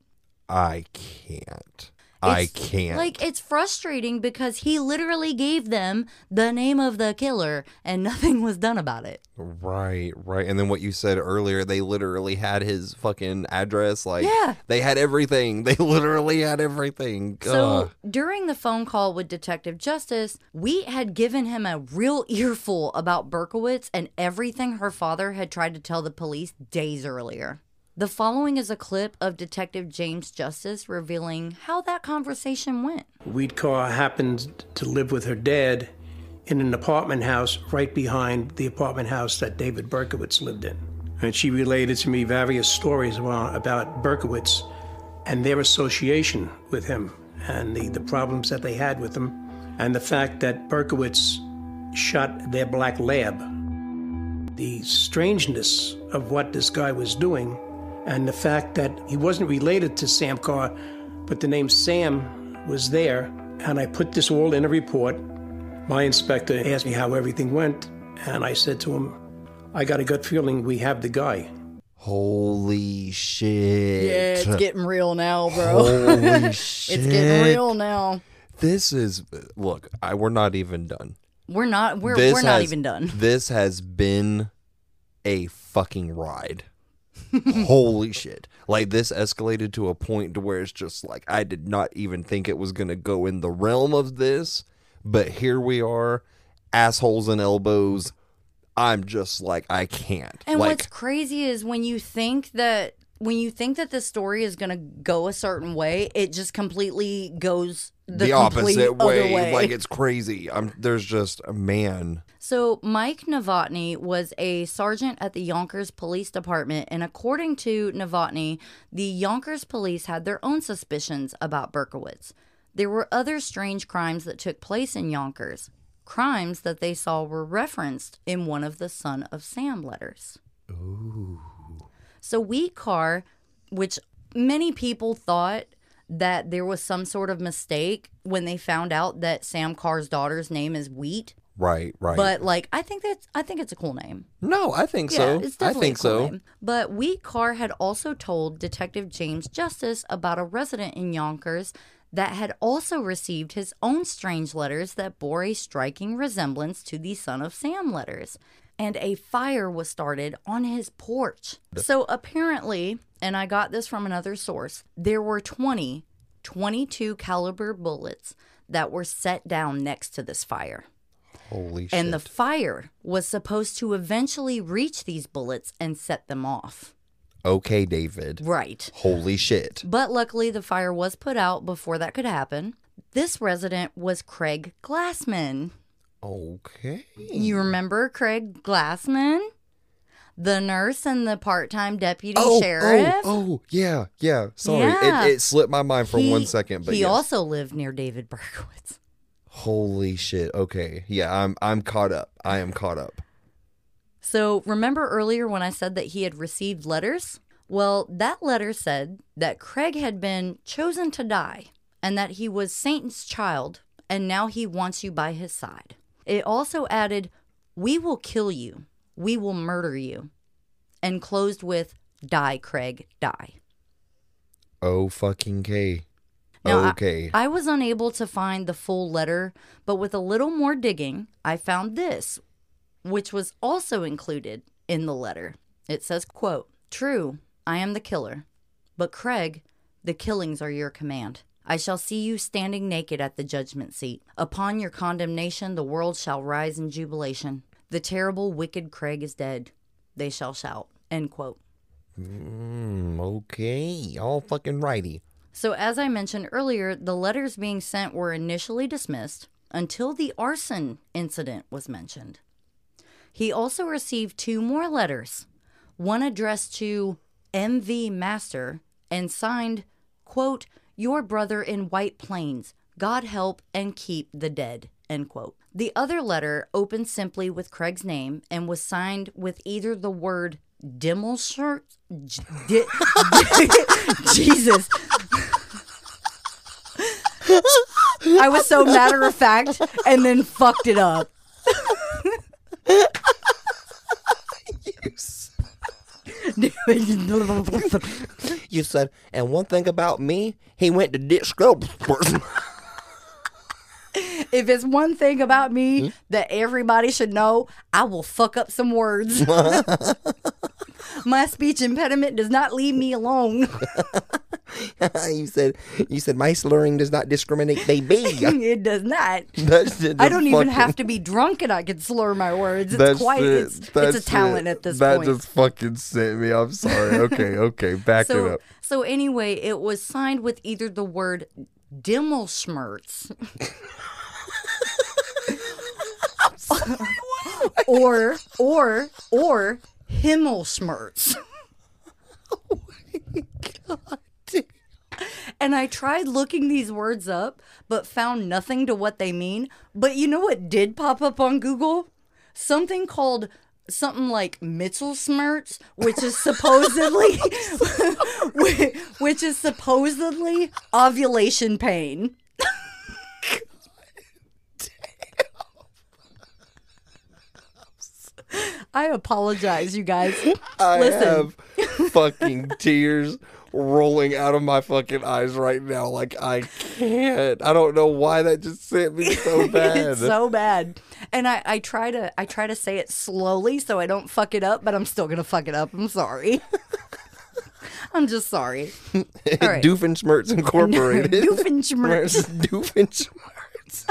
I can't. I can't. Like it's frustrating because he literally gave them the name of the killer and nothing was done about it. Right, right. And then what you said earlier, they literally had his fucking address. Like, Yeah. they had everything. They literally had everything. So Ugh. during the phone call with Detective Justice, Wheat had given him a real earful about Berkowitz and everything her father had tried to tell the police days earlier. The following is a clip of Detective James Justice revealing how that conversation went. Wheat Carr happened to live with her dad in an apartment house right behind the apartment house that David Berkowitz lived in. And she related to me various stories about about Berkowitz and their association with him and the, the problems that they had with him and the fact that Berkowitz shot their black lab. The strangeness of what this guy was doing and the fact that he wasn't related to Sam Carr, but the name Sam was there. And I put this all in a report. My inspector asked me how everything went, and I said to him, I got a gut feeling we have the guy. Holy shit. Yeah, it's getting real now, bro. Holy shit. It's getting real now. This is, look, I, we're not even done. We're not we're This we're not has- even done. This has been a fucking ride. Holy shit. Like this escalated to a point to where it's just like I did not even think it was going to go in the realm of this, but here we are, assholes and elbows. I'm just like I can't. And like what's crazy is when you think that when you think that this story is going to go a certain way, it just completely goes the, The, opposite other way, like it's crazy. I'm there's just a man. So, Mike Novotny was a sergeant at the Yonkers Police Department, and according to Novotny, the Yonkers police had their own suspicions about Berkowitz. There were other strange crimes that took place in Yonkers, crimes that they saw were referenced in one of the Son of Sam letters. Ooh. So, Wheat Carr, which many people thought that there was some sort of mistake when they found out that Sam Carr's daughter's name is Wheat. Right, right. But like, I think that's I think it's a cool name. no, I think Yeah, so. it's I definitely think a cool so. name. But Wheat Carr had also told Detective James Justice about a resident in Yonkers that had also received his own strange letters that bore a striking resemblance to the Son of Sam letters. And a fire was started on his porch. So apparently, and I got this from another source, there were 20 22 caliber bullets that were set down next to this fire. Holy shit. And the fire was supposed to eventually reach these bullets and set them off. okay, David. Right. Holy shit. But luckily, the fire was put out before that could happen. This resident was Craig Glassman. Okay. You remember Craig Glassman? The nurse and the part time deputy Oh, oh sheriff? oh, oh, yeah, yeah. Sorry, Yeah. it, it slipped my mind for He- one second, but he yes. also lived near David Berkowitz. Holy shit. Okay, yeah, I'm I'm caught up. I am caught up. So, remember earlier when I said that he had received letters? Well, that letter said that Craig had been chosen to die and that he was Satan's child and now he wants you by his side. It also added, We will kill you, we will murder you, and closed with, Die, Craig, die. Oh fucking K. Now, I- okay. I, was unable to find the full letter, but with a little more digging, I found this, which was also included in the letter. It says, quote, True, I am the killer. But Craig, the killings are your command. I shall see you standing naked at the judgment seat. Upon your condemnation, the world shall rise in jubilation. The terrible, wicked Craig is dead. They shall shout. End quote. Mm, okay. All fucking righty. So, as I mentioned earlier, the letters being sent were initially dismissed until the arson incident was mentioned. He also received two more letters, one addressed to MV Master and signed, quote, Your brother in White Plains, God help and keep the dead, end quote. The other letter opened simply with Craig's name and was signed with either the word Dimmelshirt, J- di- Jesus, I was so matter of fact and then fucked it up. You said, and one thing about me, he went to ditch school. if it's one thing about me mm-hmm. that everybody should know, I will fuck up some words. My speech impediment does not leave me alone. you said, you said my slurring does not discriminate, baby. it does not. That's, I don't even have to be drunk and I can slur my words. It's quite it's, it's a talent at this that point. just fucking sent me. I'm sorry. Okay, okay, back it so up. so anyway, it was signed with either the word Dimmelschmerz or or or Himmelschmerz. And I tried looking these words up, but found nothing to what they mean. But you know what did pop up on Google? Something called something like Mittelschmerz, which is supposedly which is supposedly ovulation pain. I apologize, you guys. I Listen. have fucking tears rolling out of my fucking eyes right now. Like I can't. I don't know why that just sent me so bad. it's so bad. And I, I try to I try to say it slowly so I don't fuck it up, but I'm still gonna fuck it up. I'm sorry. I'm just sorry. All right. Doofenshmirtz Incorporated. Doofenshmirtz. Doofenshmirtz.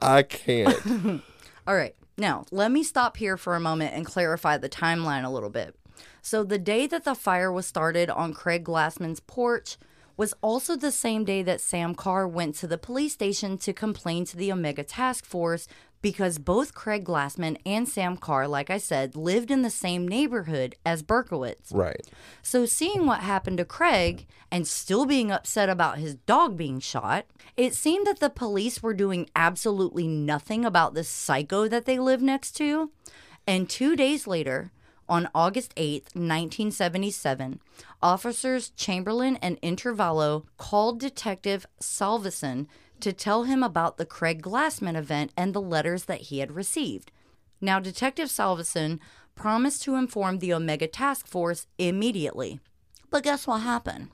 I can't. All right. Now, let me stop here for a moment and clarify the timeline a little bit. So the day that the fire was started on Craig Glassman's porch was also the same day that Sam Carr went to the police station to complain to the Omega Task Force because both Craig Glassman and Sam Carr, like I said, lived in the same neighborhood as Berkowitz. Right. So, seeing what happened to Craig and still being upset about his dog being shot, it seemed that the police were doing absolutely nothing about this psycho that they live next to. And two days later, on August 8th, 1977, officers Chamberlain and Intervallo called Detective Salveson to tell him about the Craig Glassman event and the letters that he had received. Now, Detective Salveson promised to inform the Omega Task Force immediately. But guess what happened?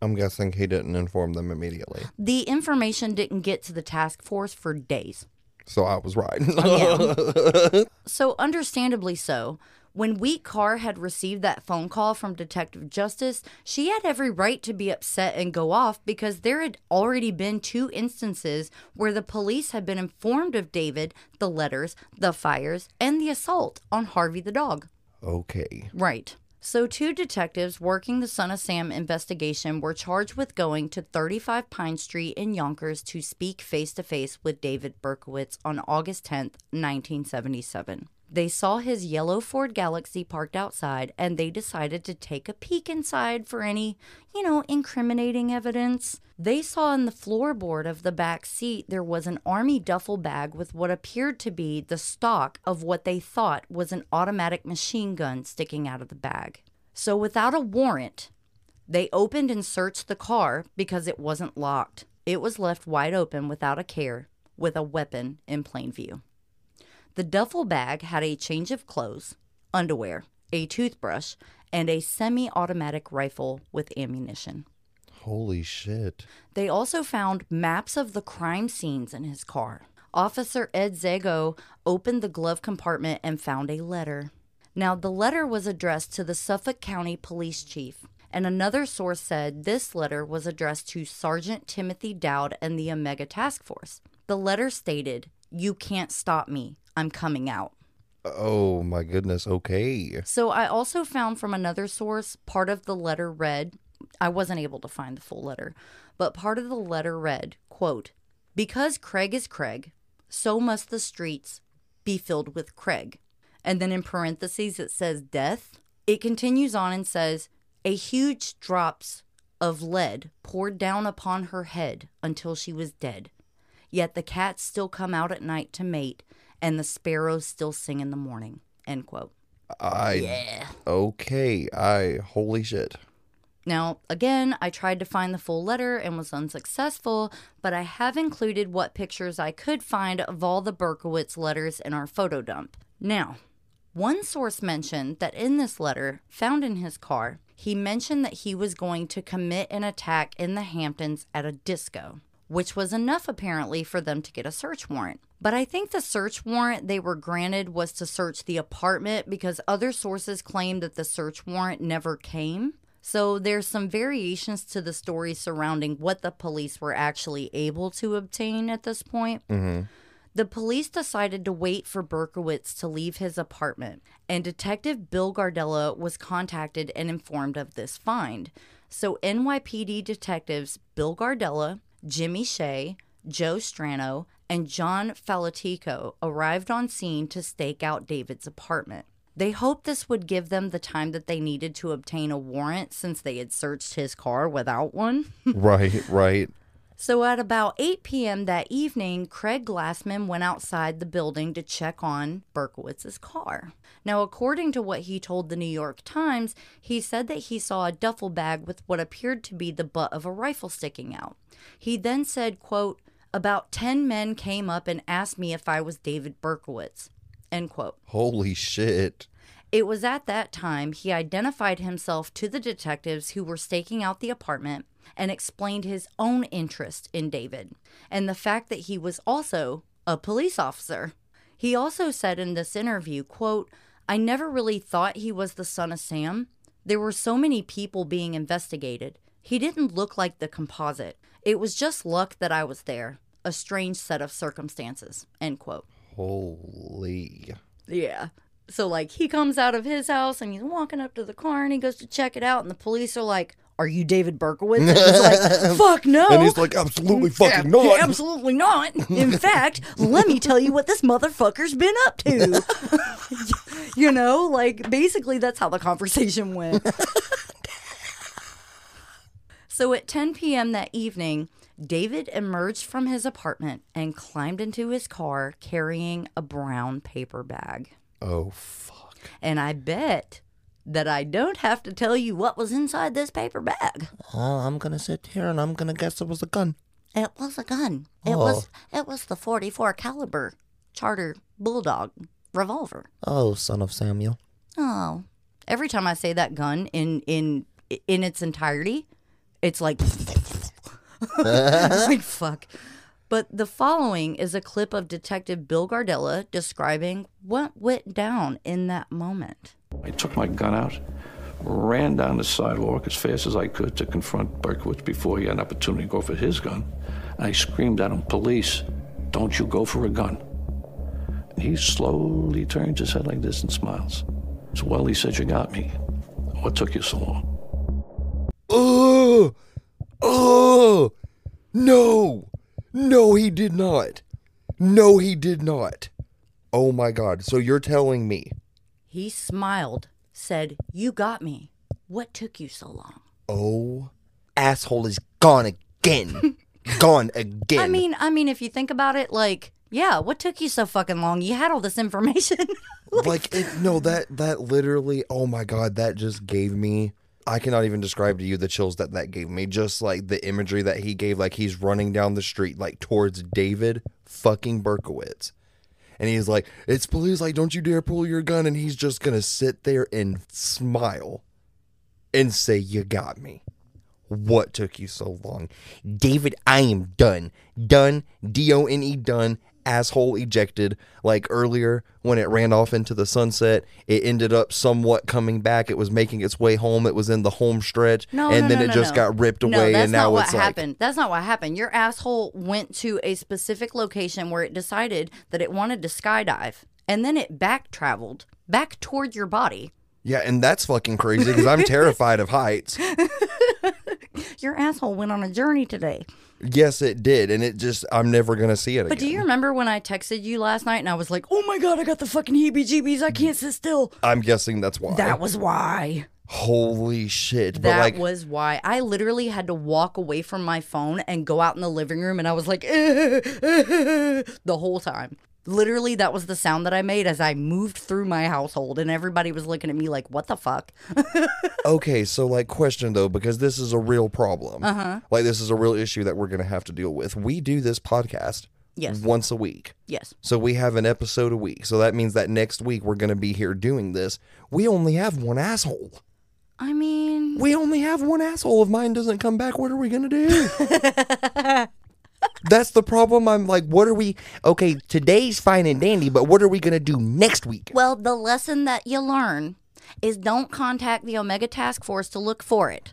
I'm guessing he didn't inform them immediately. The information didn't get to the task force for days. So I was right. Oh, so, understandably so, when Wheat Carr had received that phone call from Detective Justice, she had every right to be upset and go off because there had already been two instances where the police had been informed of David, the letters, the fires, and the assault on Harvey the dog. okay. Right. So, two detectives working the Son of Sam investigation were charged with going to 35 Pine Street in Yonkers to speak face to face with David Berkowitz on August 10th, 1977. They saw his yellow Ford Galaxie parked outside and they decided to take a peek inside for any, you know, incriminating evidence. They saw in the floorboard of the back seat there was an army duffel bag with what appeared to be the stock of what they thought was an automatic machine gun sticking out of the bag. So, without a warrant, they opened and searched the car because it wasn't locked. It was left wide open without a care, with a weapon in plain view. The duffel bag had a change of clothes, underwear, a toothbrush, and a semi automatic rifle with ammunition. Holy shit. They also found maps of the crime scenes in his car. Officer Ed Zigo opened the glove compartment and found a letter. Now, the letter was addressed to the Suffolk County Police Chief, and another source said this letter was addressed to Sergeant Timothy Dowd and the Omega Task Force. The letter stated, You can't stop me. I'm coming out. Oh my goodness. Okay. So I also found from another source part of the letter read, I wasn't able to find the full letter, but part of the letter read, quote, Because Craig is Craig, so must the streets be filled with Craig. And then in parentheses it says death. It continues on and says, A huge drops of lead poured down upon her head until she was dead. Yet the cats still come out at night to mate, and the sparrows still sing in the morning. End quote. I. Yeah. Okay. I. Holy shit. Now, again, I tried to find the full letter and was unsuccessful, but I have included what pictures I could find of all the Berkowitz letters in our photo dump. Now, one source mentioned that in this letter, found in his car, he mentioned that he was going to commit an attack in the Hamptons at a disco, which was enough apparently for them to get a search warrant. But I think the search warrant they were granted was to search the apartment because other sources claim that the search warrant never came. So there's some variations to the story surrounding what the police were actually able to obtain at this point. Mm-hmm. The police decided to wait for Berkowitz to leave his apartment, and Detective Bill Gardella was contacted and informed of this find. So NYPD detectives Bill Gardella, Jimmy Shea, Joe Strano, and John Falotico arrived on scene to stake out David's apartment. They hoped this would give them the time that they needed to obtain a warrant since they had searched his car without one. right. Right. So at about 8 p.m. that evening, Craig Glassman went outside the building to check on Berkowitz's car. Now, according to what he told the New York Times, he said that he saw a duffel bag with what appeared to be the butt of a rifle sticking out. He then said, quote, about 10 men came up and asked me if I was David Berkowitz, end quote. Holy shit. It was at that time he identified himself to the detectives who were staking out the apartment and explained his own interest in David and the fact that he was also a police officer. He also said in this interview, quote, I never really thought he was the son of Sam. There were so many people being investigated. He didn't look like the composite. It was just luck that I was there. A strange set of circumstances. End quote. Holy. Yeah. So like he comes out of his house and he's walking up to the car and he goes to check it out and the police are like, "Are you David Berkowitz?" And he's like, "Fuck no." And he's like, absolutely fucking Yeah, not. Absolutely not. In fact, let me tell you what this motherfucker's been up to. you know, like basically that's how the conversation went. so at 10 p.m. that evening, David emerged from his apartment and climbed into his car carrying a brown paper bag. Oh, fuck. And I bet that I don't have to tell you what was inside this paper bag. Oh, I'm gonna sit here and I'm gonna guess it was a gun. It was a gun. It was oh. it was the 44 caliber Charter Bulldog revolver. Oh, son of Samuel. Oh, every time I say that gun in in in its entirety, it's like like fuck. But the following is a clip of Detective Bill Gardella describing what went down in that moment. I took my gun out, ran down the sidewalk as fast as I could to confront Berkowitz before he had an opportunity to go for his gun. And I screamed at him, Police, don't you go for a gun. And he slowly turns his head like this and smiles. So, well, he said, You got me. What took you so long? Oh, oh, no, no, he did not. No, he did not. Oh my God. So you're telling me, He smiled, said, "You got me. What took you so long?" oh, asshole is gone again. gone again. I mean, I mean, if you think about it, like, yeah, what took you so fucking long? You had all this information. like it, no that that literally oh my god that just gave me i cannot even describe to you the chills that that gave me. Just like the imagery that he gave like he's running down the street like towards david fucking berkowitz. And he's like it's police like don't you dare pull your gun. And he's just gonna sit there and smile and say you got me. What took you so long? David i am done. Done. D-o-n-e done asshole ejected like earlier when it ran off into the sunset it ended up somewhat coming back it was making its way home it was in the home stretch No, and no, then no, it just got ripped away and now not what it's like happened. That's not what happened. Your asshole went to a specific location where it decided that it wanted to skydive, and then it back traveled back toward your body. yeah and that's fucking crazy because i'm terrified of heights Your asshole went on a journey today. yes it did and it just i'm never gonna see it again. But do you remember when I texted you last night and I was like, "Oh my god, I got the fucking heebie-jeebies. I can't sit still." i'm guessing that's why That was why. holy shit but That like was why I literally had to walk away from my phone and go out in the living room, and I was like, the whole time. Literally, that was the sound that I made as I moved through my household, and everybody was looking at me like, "What the fuck?" Okay, so like question though, because this is a real problem. Uh-huh. Like this is a real issue that we're gonna have to deal with. We do this podcast Yes. once a week. Yes. So we have an episode a week. So that means that next week we're gonna be here doing this. We only have one asshole. I mean, We only have one asshole. If mine doesn't come back, what are we gonna do? That's the problem. I'm like, what are we okay, today's fine and dandy, but what are we gonna do next week? well, the lesson that you learn is don't contact the Omega Task Force to look for it.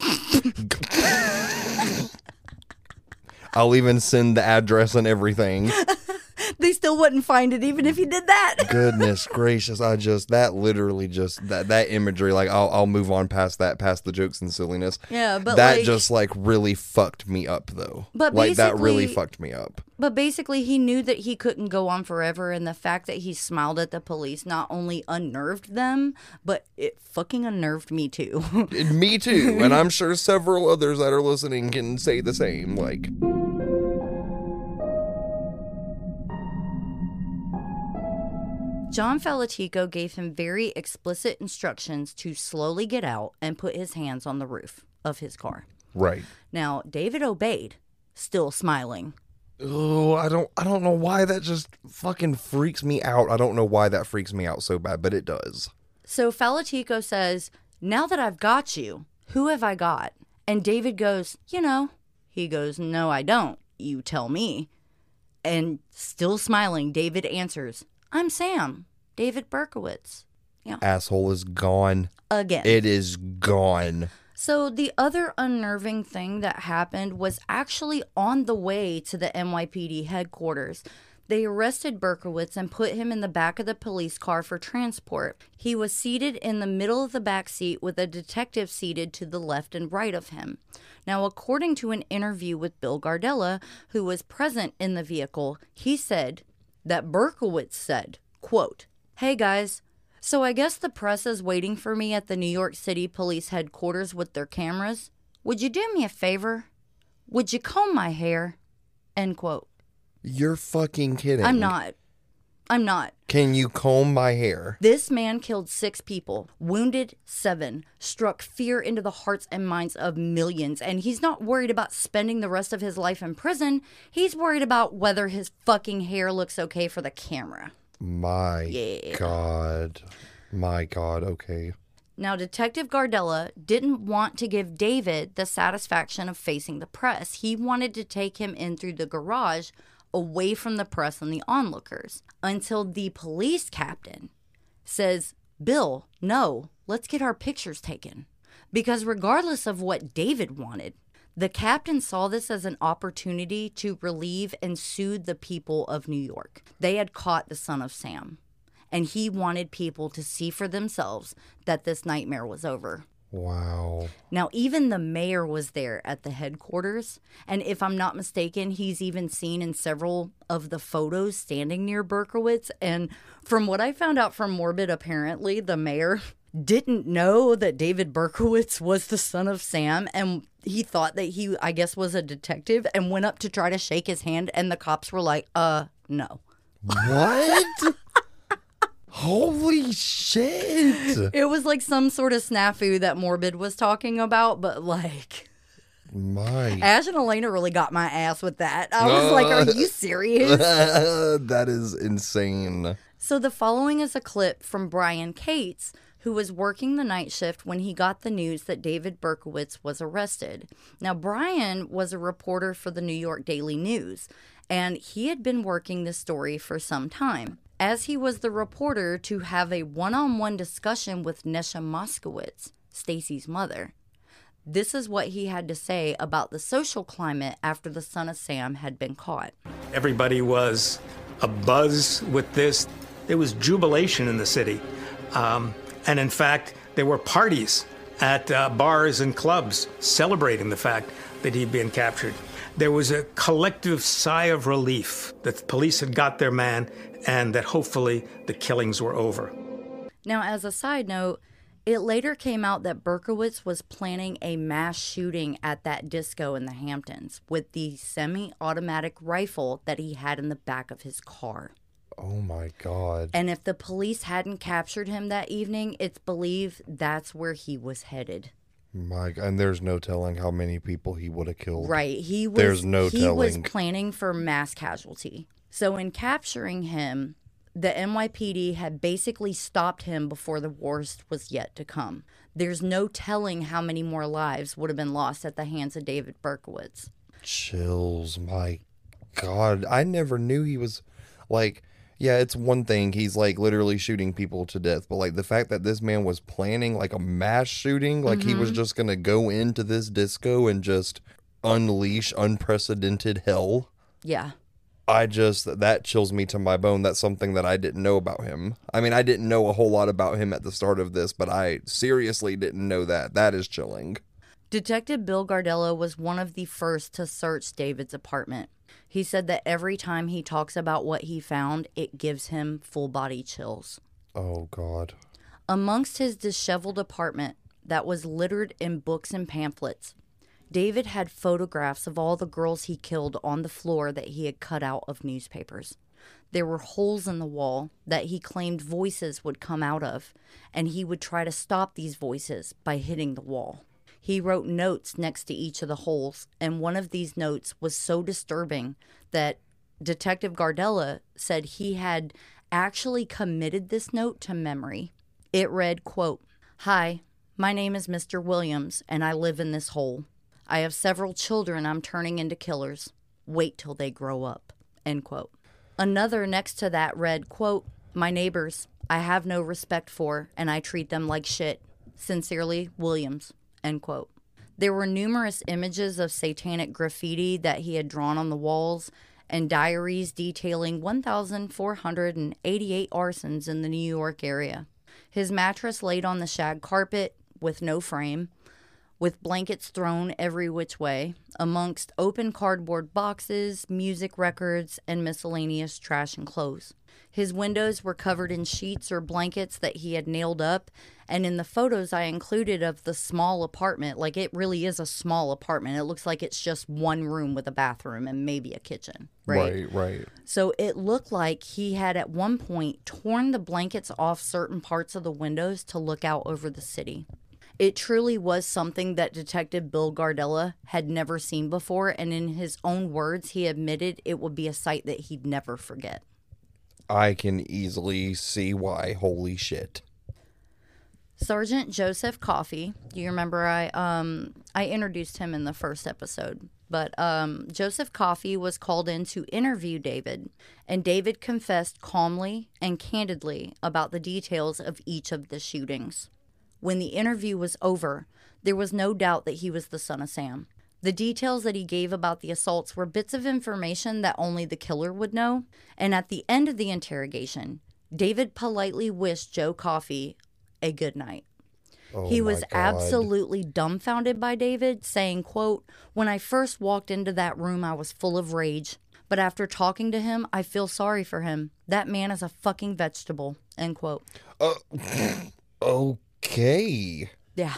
I'll even send the address and everything. They still wouldn't find it even if you did that. goodness gracious. I just that literally just that that imagery like i'll, I'll move on past that past the jokes and silliness. Yeah, but that like- just like really fucked me up though. But like that really fucked me up. But basically, he knew that he couldn't go on forever, and the fact that he smiled at the police not only unnerved them, but it fucking unnerved me too. Me too. And i'm sure several others that are listening can say the same like John Falotico gave him very explicit instructions to slowly get out and put his hands on the roof of his car. right Now, David obeyed, still smiling. oh i don't i don't know why that just fucking freaks me out i don't know why that freaks me out so bad but it does So Falotico says, Now that I've got you, who have I got? And David goes, You know. He goes, No, I don't. You tell me. And still smiling, David answers, I'm Sam, David Berkowitz. Yeah. asshole is gone Again. it is gone So the other unnerving thing that happened was actually on the way to the NYPD headquarters. They arrested Berkowitz and put him in the back of the police car for transport. He was seated in the middle of the back seat with a detective seated to the left and right of him. Now, according to an interview with Bill Gardella, who was present in the vehicle, he said that Berkowitz said, quote, Hey guys, so I guess the press is waiting for me at the New York City Police headquarters with their cameras. Would you do me a favor? Would you comb my hair? End quote. You're fucking kidding. I'm not. I'm not. Can you comb my hair? This man killed six people, wounded seven, struck fear into the hearts and minds of millions, and he's not worried about spending the rest of his life in prison. He's worried about whether his fucking hair looks okay for the camera. My Yeah. God. My God. Okay. Now, Detective Gardella didn't want to give David the satisfaction of facing the press. He wanted to take him in through the garage away from the press and the onlookers until the police captain says, Bill, no, let's get our pictures taken. Because regardless of what David wanted, the captain saw this as an opportunity to relieve and soothe the people of New York. They had caught the son of Sam, and he wanted people to see for themselves that this nightmare was over. Wow. Now, even the mayor was there at the headquarters. And if I'm not mistaken, he's even seen in several of the photos standing near Berkowitz. And from what I found out from Morbid, apparently the mayor didn't know that David Berkowitz was the son of Sam. And he thought that he, I guess, was a detective and went up to try to shake his hand. And the cops were like, uh, no. What? Holy shit. It was like some sort of snafu that Morbid was talking about, but like. My. Ash and Alaina really got my ass with that. I was like, Are you serious? that is insane. so, the following is a clip from Brian Kates, who was working the night shift when he got the news that David Berkowitz was arrested. Now, Brian was a reporter for the New York Daily News, and he had been working this story for some time. As he was the reporter to have a one on one discussion with Neysa Moskowitz, Stacy's mother. This is what he had to say about the social climate after the son of Sam had been caught. Everybody was abuzz with this. There was jubilation in the city. Um, and in fact, there were parties at uh, bars and clubs celebrating the fact that he'd been captured. There was a collective sigh of relief that the police had got their man and that hopefully the killings were over. Now, as a side note, it later came out that Berkowitz was planning a mass shooting at that disco in the Hamptons with the semi automatic rifle that he had in the back of his car. Oh my God. And if the police hadn't captured him that evening, it's believed that's where he was headed. My and there's no telling how many people he would have killed. Right. He was There's no he was planning for mass casualty. So in capturing him, the NYPD had basically stopped him before the worst was yet to come. There's no telling how many more lives would have been lost at the hands of David Berkowitz. Chills. My God. I never knew he was like. Yeah, it's one thing he's like literally shooting people to death, but like the fact that this man was planning like a mass shooting, like he was mm-hmm. just gonna go into this disco and just unleash unprecedented hell. Yeah. I just that chills me to my bone. That's something that I didn't know about him. I mean, I didn't know a whole lot about him at the start of this, but I seriously didn't know that. That is chilling. Detective Bill Gardella was one of the first to search David's apartment. He said that every time he talks about what he found, it gives him full body chills. Oh God. Amongst his disheveled apartment that was littered in books and pamphlets, David had photographs of all the girls he killed on the floor that he had cut out of newspapers. There were holes in the wall that he claimed voices would come out of, and he would try to stop these voices by hitting the wall. He wrote notes next to each of the holes, and one of these notes was so disturbing that Detective Gardella said he had actually committed this note to memory. It read, quote, Hi, my name is Mr. Williams, and I live in this hole. I have several children I'm turning into killers. Wait till they grow up. End quote. Another next to that read, quote, My neighbors, I have no respect for, and I treat them like shit. Sincerely, Williams. End quote. There were numerous images of satanic graffiti that he had drawn on the walls, and diaries detailing 1,488 arsons in the New York area. His mattress laid on the shag carpet with no frame, with blankets thrown every which way, amongst open cardboard boxes, music records, and miscellaneous trash and clothes. His windows were covered in sheets or blankets that he had nailed up, and in the photos I included of the small apartment, like it really is a small apartment. It looks like it's just one room with a bathroom and maybe a kitchen, right? Right, right. So it looked like he had at one point torn the blankets off certain parts of the windows to look out over the city. It truly was something that Detective Bill Gardella had never seen before, and in his own words, he admitted it would be a sight that he'd never forget. I can easily see why. Holy shit. Sergeant Joseph Coffey. do you remember I um I introduced him in the first episode, but um Joseph Coffey was called in to interview David, and David confessed calmly and candidly about the details of each of the shootings. When the interview was over, there was no doubt that he was the son of Sam. The details that he gave about the assaults were bits of information that only the killer would know, and at the end of the interrogation, David politely wished Joe Coffey a good night. Oh he was absolutely dumbfounded by David, saying, quote, When I first walked into that room, I was full of rage. But after talking to him, I feel sorry for him. That man is a fucking vegetable. End quote. Uh, okay. Yeah.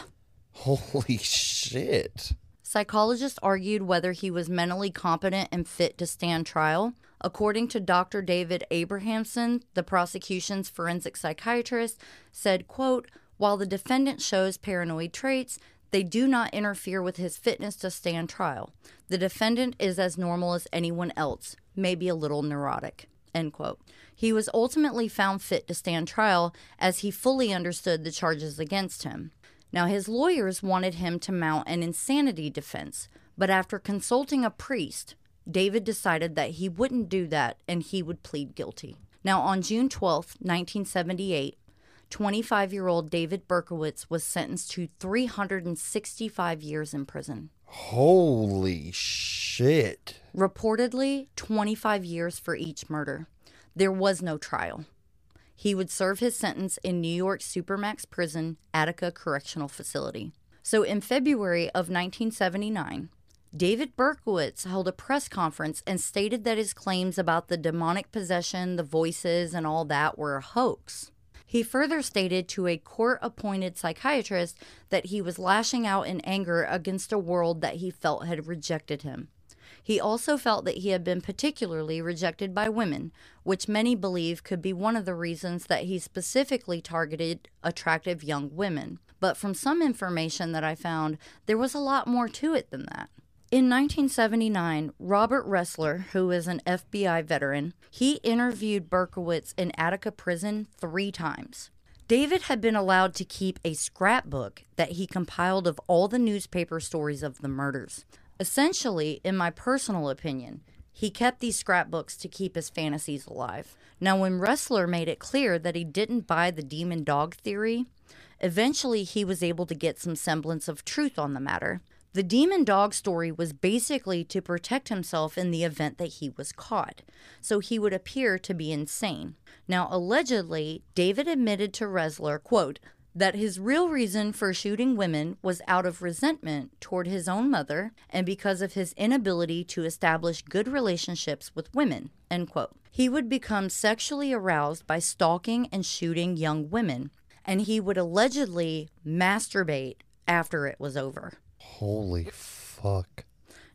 Holy shit. Psychologists argued whether he was mentally competent and fit to stand trial. According to Dr. David Abrahamsen, the prosecution's forensic psychiatrist, said, quote, while the defendant shows paranoid traits, they do not interfere with his fitness to stand trial. The defendant is as normal as anyone else, maybe a little neurotic. End quote. He was ultimately found fit to stand trial as he fully understood the charges against him. Now, his lawyers wanted him to mount an insanity defense, but after consulting a priest, David decided that he wouldn't do that and he would plead guilty. Now, on June 12, 1978, 25 year old David Berkowitz was sentenced to 365 years in prison. Holy shit. Reportedly, 25 years for each murder. There was no trial. He would serve his sentence in New York Supermax Prison, Attica Correctional Facility. So in February of 1979, David Berkowitz held a press conference and stated that his claims about the demonic possession, the voices, and all that were a hoax. He further stated to a court appointed psychiatrist that he was lashing out in anger against a world that he felt had rejected him. He also felt that he had been particularly rejected by women, which many believe could be one of the reasons that he specifically targeted attractive young women. But from some information that I found, there was a lot more to it than that. In 1979, Robert Ressler, who is an FBI veteran, he interviewed Berkowitz in Attica prison three times. David had been allowed to keep a scrapbook that he compiled of all the newspaper stories of the murders. Essentially, in my personal opinion, he kept these scrapbooks to keep his fantasies alive. Now, when Ressler made it clear that he didn't buy the demon dog theory, eventually he was able to get some semblance of truth on the matter. The demon dog story was basically to protect himself in the event that he was caught, so he would appear to be insane. Now, allegedly, David admitted to Ressler, quote, that his real reason for shooting women was out of resentment toward his own mother and because of his inability to establish good relationships with women. End quote. He would become sexually aroused by stalking and shooting young women, and he would allegedly masturbate after it was over. Holy fuck.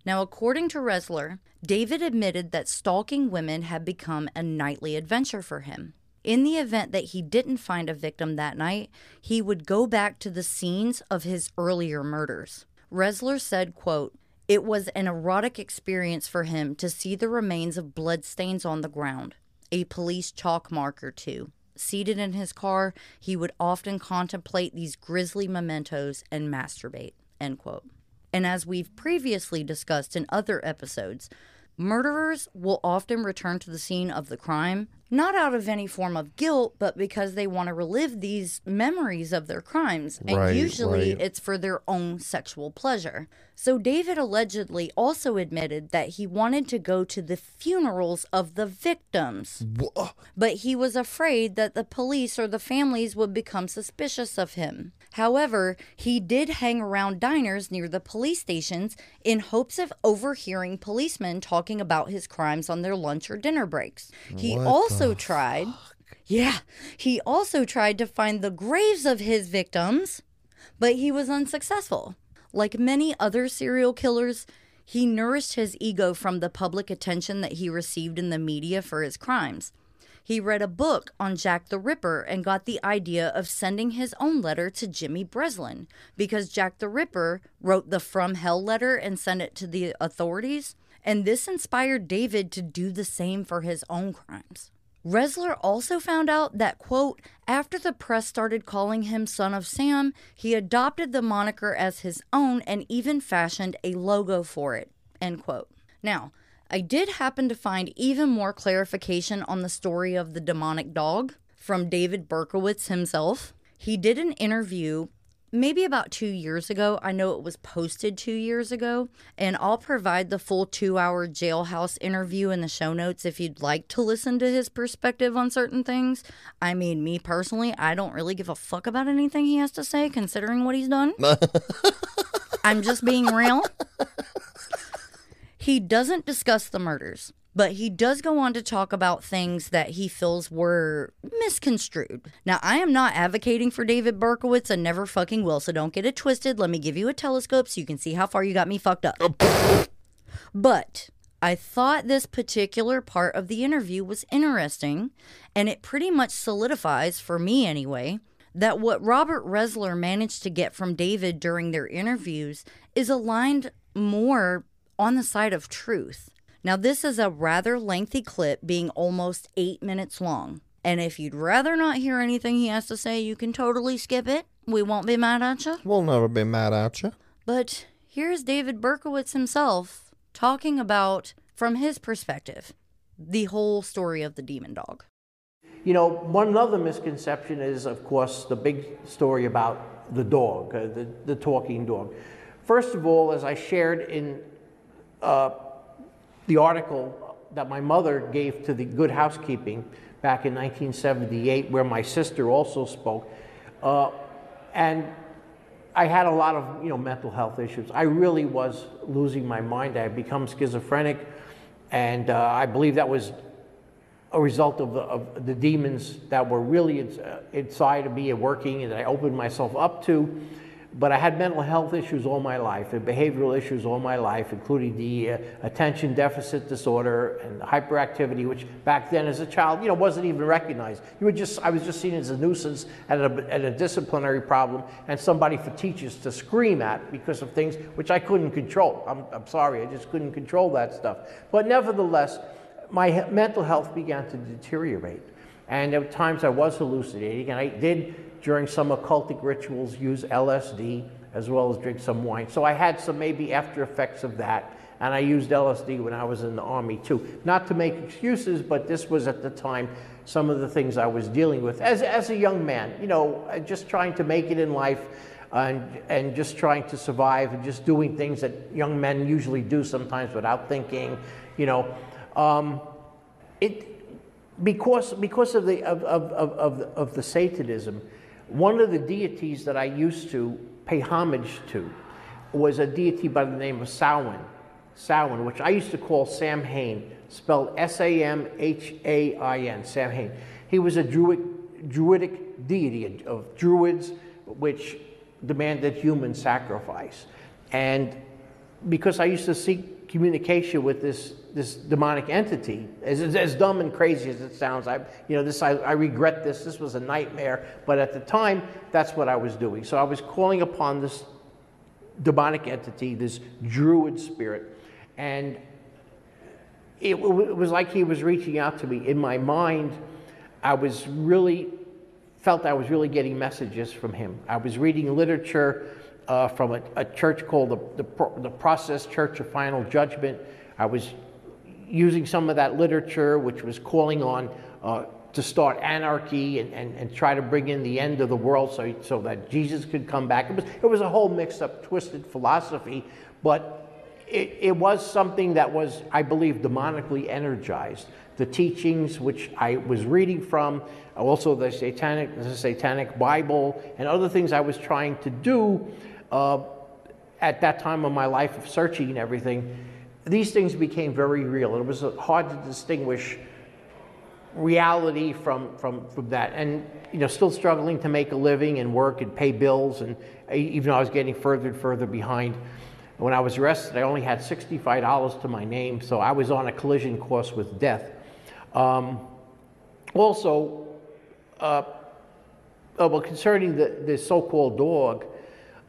Now, according to Ressler, David admitted that stalking women had become a nightly adventure for him. In the event that he didn't find a victim that night, he would go back to the scenes of his earlier murders. Ressler said, quote, It was an erotic experience for him to see the remains of bloodstains on the ground, a police chalk mark or two. Seated in his car, he would often contemplate these grisly mementos and masturbate. End quote. And as we've previously discussed in other episodes, murderers will often return to the scene of the crime not out of any form of guilt, but because they want to relive these memories of their crimes. And Right, usually right. it's for their own sexual pleasure. So David allegedly also admitted that he wanted to go to the funerals of the victims. But he was afraid that the police or the families would become suspicious of him. However, he did hang around diners near the police stations in hopes of overhearing policemen talking about his crimes on their lunch or dinner breaks. He also Oh, tried. Yeah, he also tried to find the graves of his victims, but he was unsuccessful. Like many other serial killers, he nourished his ego from the public attention that he received in the media for his crimes. He read a book on Jack the Ripper and got the idea of sending his own letter to Jimmy Breslin because Jack the Ripper wrote the From Hell letter and sent it to the authorities. And this inspired David to do the same for his own crimes. Ressler also found out that, quote, after the press started calling him Son of Sam, he adopted the moniker as his own and even fashioned a logo for it, end quote. Now, I did happen to find even more clarification on the story of the demonic dog from David Berkowitz himself. He did an interview maybe about two years ago. I know it was posted two years ago, and I'll provide the full two hour jailhouse interview in the show notes if you'd like to listen to his perspective on certain things. I mean, me personally, I don't really give a fuck about anything he has to say considering what he's done. I'm just being real. He doesn't discuss the murders, but he does go on to talk about things that he feels were misconstrued. Now, I am not advocating for David Berkowitz and never fucking will, so don't get it twisted. Let me give you a telescope so you can see how far you got me fucked up. Oh. but I thought this particular part of the interview was interesting, and it pretty much solidifies, for me anyway, that what Robert Ressler managed to get from David during their interviews is aligned more on the side of truth. Now, this is a rather lengthy clip, being almost eight minutes long. And if you'd rather not hear anything he has to say, you can totally skip it. We won't be mad at you. We'll never be mad at you. But here's David Berkowitz himself talking about, from his perspective, the whole story of the demon dog. You know, one other misconception is, of course, the big story about the dog, uh, the, the talking dog. First of all, as I shared in uh, the article that my mother gave to the Good Housekeeping back in 1978, where my sister also spoke, uh, and I had a lot of you know mental health issues. I really was losing my mind. I had become schizophrenic, and uh, I believe that was a result of the, of the demons that were really uh, inside of me and working, and I opened myself up to. But I had mental health issues all my life and behavioral issues all my life, including the uh, attention deficit disorder and hyperactivity, which back then as a child, you know, wasn't even recognized. You were just, I was just seen as a nuisance and a, and a disciplinary problem and somebody for teachers to scream at because of things which I couldn't control. I'm, I'm sorry, I just couldn't control that stuff. But nevertheless, my mental health began to deteriorate. And at times I was hallucinating, and I did, during some occultic rituals, use LSD as well as drink some wine. So I had some maybe after effects of that, and I used LSD when I was in the Army too. Not to make excuses, but this was at the time some of the things I was dealing with as, as a young man, you know, uh, just trying to make it in life and, and just trying to survive and just doing things that young men usually do sometimes without thinking, you know. Um, it, because, because of, the, of, of, of, of, the- of the Satanism, one of the deities that I used to pay homage to was a deity by the name of Samhain, Samhain, which I used to call Sam Hain, spelled S-A-M-H-A-I-N, Sam Hain. He was a druid, druidic deity of druids, which demanded human sacrifice. And because I used to seek communication with this this demonic entity, as, as, dumb and crazy as it sounds, I you know this I, I regret this. This was a nightmare, but at the time, that's what I was doing. So I was calling upon this demonic entity, this druid spirit, and it, it was like he was reaching out to me. In my mind, I was really felt I was really getting messages from him. I was reading literature uh, from a, a church called the, the, the Process Church of Final Judgment. I was using some of that literature, which was calling on uh, to start anarchy and, and, and try to bring in the end of the world so, so that Jesus could come back. It was, it was a whole mixed up, twisted philosophy, but it, it was something that was, I believe, demonically energized. The teachings which I was reading from, also the satanic, the satanic Bible, and other things I was trying to do uh, at that time of my life of searching and everything, these things became very real. It was hard to distinguish reality from, from, from that. And, you know, still struggling to make a living and work and pay bills. And even though I was getting further and further behind. When I was arrested, I only had $65 to my name, so I was on a collision course with death. Um, also, uh, uh, well, concerning the, the so-called dog,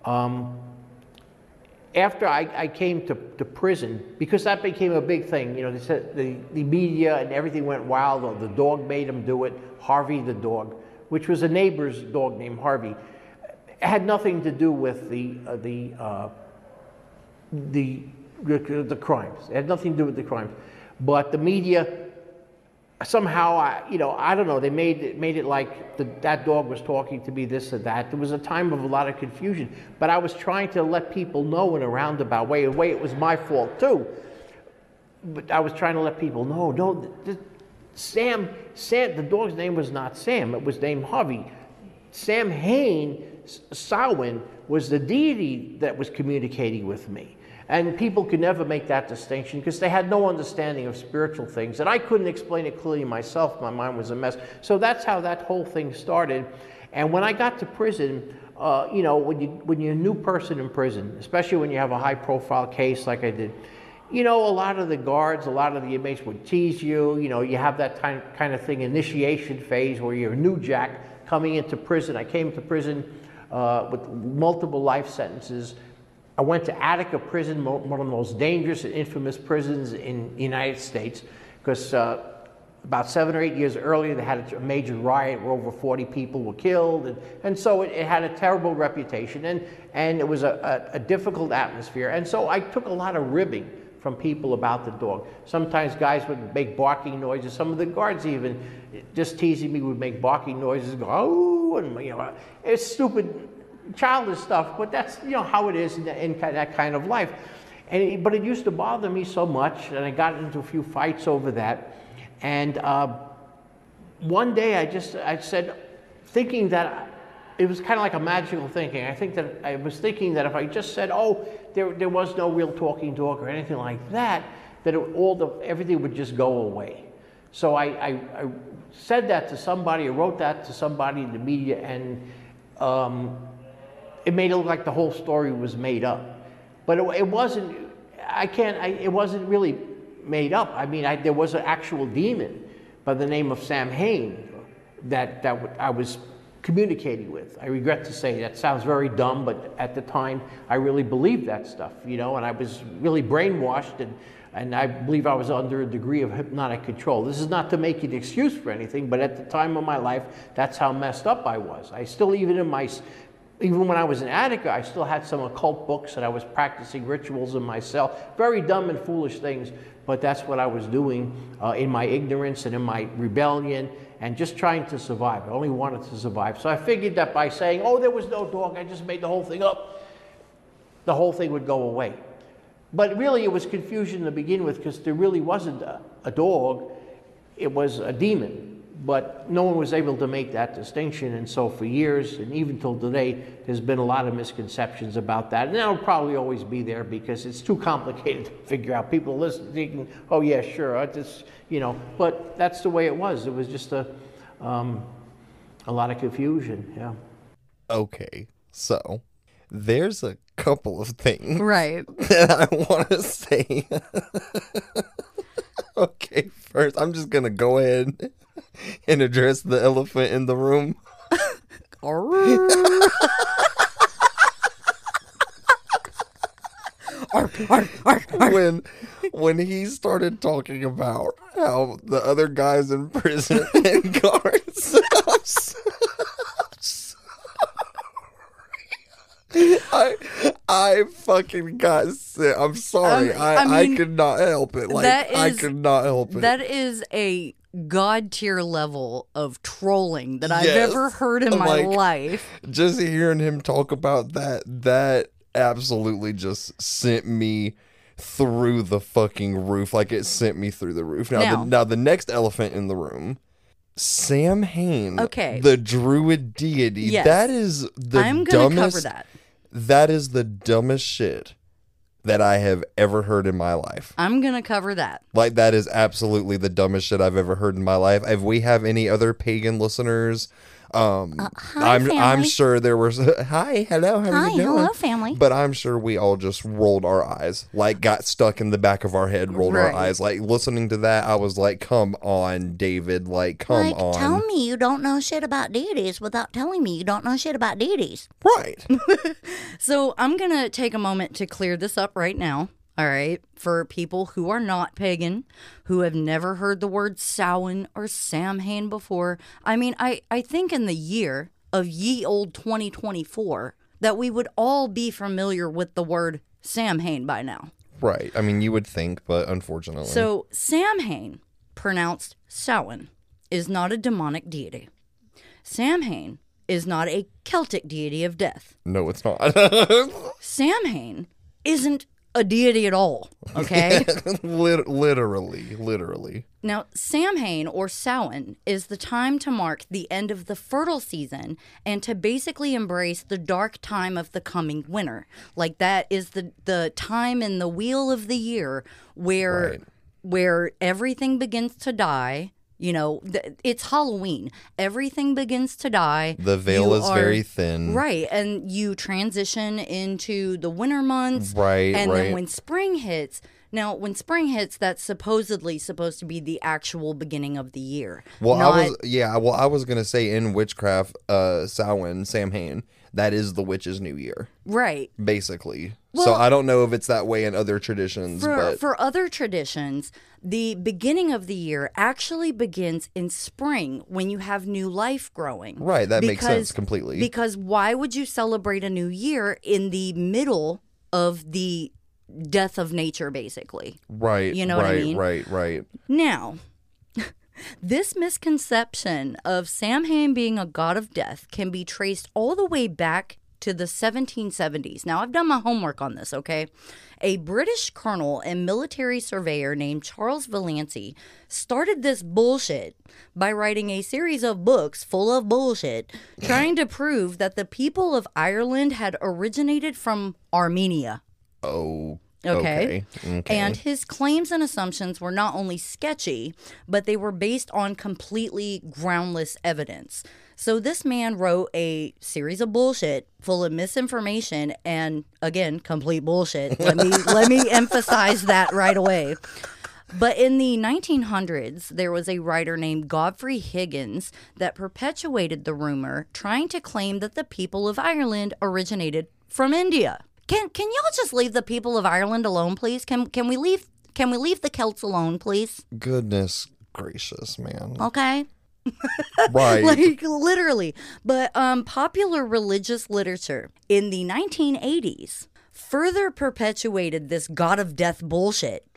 um, after I, I came to, to prison, because that became a big thing, you know, they said the, the media and everything went wild. The dog made him do it, Harvey the dog, which was a neighbor's dog named Harvey. It had nothing to do with the, uh, the, uh, the, the crimes. It had nothing to do with the crimes. But the media somehow I, you know, I don't know. They made it made it like the, that dog was talking to me this or that. There was a time of a lot of confusion, but I was trying to let people know in a roundabout way. A way, it was my fault too. But I was trying to let people know. No, Sam, Sam. The dog's name was not Sam. It was named Harvey. Sam Hain Samhain was the deity that was communicating with me. And people could never make that distinction because they had no understanding of spiritual things. And I couldn't explain it clearly myself. My mind was a mess. So that's how that whole thing started. And when I got to prison, uh, you know, when, you, when you're a new person in prison, especially when you have a high profile case like I did, you know, a lot of the guards, a lot of the inmates would tease you. You know, you have that kind of thing, initiation phase where you're a new jack coming into prison. I came to prison uh, with multiple life sentences I went to Attica Prison, one of the most dangerous and infamous prisons in the United States, because uh, about seven or eight years earlier, they had a major riot where over 40 people were killed. And, and so it, it had a terrible reputation, and, and it was a, a, a difficult atmosphere. And so I took a lot of ribbing from people about the dog. Sometimes guys would make barking noises. Some of the guards even, just teasing me, would make barking noises, go, oh, and, you know, it's stupid childish stuff, but that's you know how it is in, in that kind of life. And but it used to bother me so much, and I got into a few fights over that. And uh, one day, I just I said, thinking that it was kind of like a magical thinking. I think that I was thinking that if I just said, "Oh, there there was no real talking dog or anything like that," that it, all the everything would just go away. So I, I, I said that to somebody, I wrote that to somebody in the media, and um, it made it look like the whole story was made up. But it, it wasn't, I can't, I, it wasn't really made up. I mean, I, there was an actual demon by the name of Sam Hain that, that I was communicating with. I regret to say that sounds very dumb, but at the time I really believed that stuff, you know, and I was really brainwashed and, and I believe I was under a degree of hypnotic control. This is not to make an excuse for anything, but at the time of my life, that's how messed up I was. I still, even in my even when I was in Attica, I still had some occult books and I was practicing rituals in myself. Very dumb and foolish things, but that's what I was doing uh, in my ignorance and in my rebellion and just trying to survive. I only wanted to survive. So I figured that by saying, oh, there was no dog, I just made the whole thing up, the whole thing would go away. But really, it was confusion to begin with because there really wasn't a, a dog, it was a demon but no one was able to make that distinction. And so for years, and even till today, there's been a lot of misconceptions about that. And that'll probably always be there because it's too complicated to figure out. People listen thinking, oh yeah, sure, I just, you know, but that's the way it was. It was just a, um, a lot of confusion, yeah. Okay, so there's a couple of things right that I want to say. okay, first, I'm just gonna go ahead and address the elephant in the room. when when he started talking about how the other guys in prison and guards I I fucking got sick. I'm sorry. Um, I, I, mean, I could not help it. Like I could not help it. That is a god tier level of trolling that I've Yes. ever heard in my Like- life. just hearing him talk about that that absolutely just sent me through the fucking roof like it sent me through the roof now Now- the, now the next elephant in the room sam hain Okay. the druid deity Yes. that is the I'm gonna dumbest cover that. that is the dumbest shit that i have ever heard in my life I'm gonna cover that. like that is absolutely the dumbest shit I've ever heard in my life. If we have any other pagan listeners, um, I'm I'm sure there was hi, hello, how are Hi, you doing? hello, family. But I'm sure we all just rolled our eyes, like got stuck in the back of our head, rolled our eyes. Like listening to that, I was like, "Come on, David! Like, come like, on!" tell me you don't know shit about deities without telling me you don't know shit about deities. Right? So I'm going to take a moment to clear this up right now. All right. For people who are not pagan, who have never heard the word Samhain or Samhain before. I mean, I, I think in the year of ye old 2024 that we would all be familiar with the word Samhain by now. right. I mean, you would think, but unfortunately, So Samhain, pronounced Samhain, is not a demonic deity. Samhain is not a Celtic deity of death. no, it's not. Samhain isn't a deity at all. Okay. Literally, literally. now, Samhain or Samhain is the time to mark the end of the fertile season and to basically embrace the dark time of the coming winter. Like that is the the time in the wheel of the year where Right. where everything begins to die. You know, th- it's Halloween. Everything begins to die. The veil You is are- very thin. Right, and you transition into the winter months. Right, And right. then when spring hits, now when spring hits, that's supposedly supposed to be the actual beginning of the year. Well, not, I was yeah. Well, I was gonna say in witchcraft, uh, Samhain, Samhain, that is the witch's new year, right. basically. So I don't know if it's that way in other traditions, For, but for other traditions, the beginning of the year actually begins in spring when you have new life growing. Right, that makes sense completely. Because why would you celebrate a new year in the middle of the death of nature, basically? right, you know what I mean? right, right. Now, this misconception of Samhain being a god of death can be traced all the way back to the 1770s. Now, I've done my homework on this, okay? A British colonel and military surveyor named Charles Vallancey started this bullshit by writing a series of books full of bullshit, trying to prove that the people of Ireland had originated from Armenia. Oh, Okay. okay, okay. And his claims and assumptions were not only sketchy, but they were based on completely groundless evidence. So this man wrote a series of bullshit full of misinformation and again, complete bullshit. Let me let me emphasize that right away. But in the 1900s, there was a writer named Godfrey Higgins that perpetuated the rumor, trying to claim that the people of Ireland originated from India. Can can y'all just leave the people of Ireland alone, please? Can can we leave can we leave the Celts alone, please? Goodness gracious, man. Okay. Right. like literally but um popular religious literature in the 1980s further perpetuated this god of death bullshit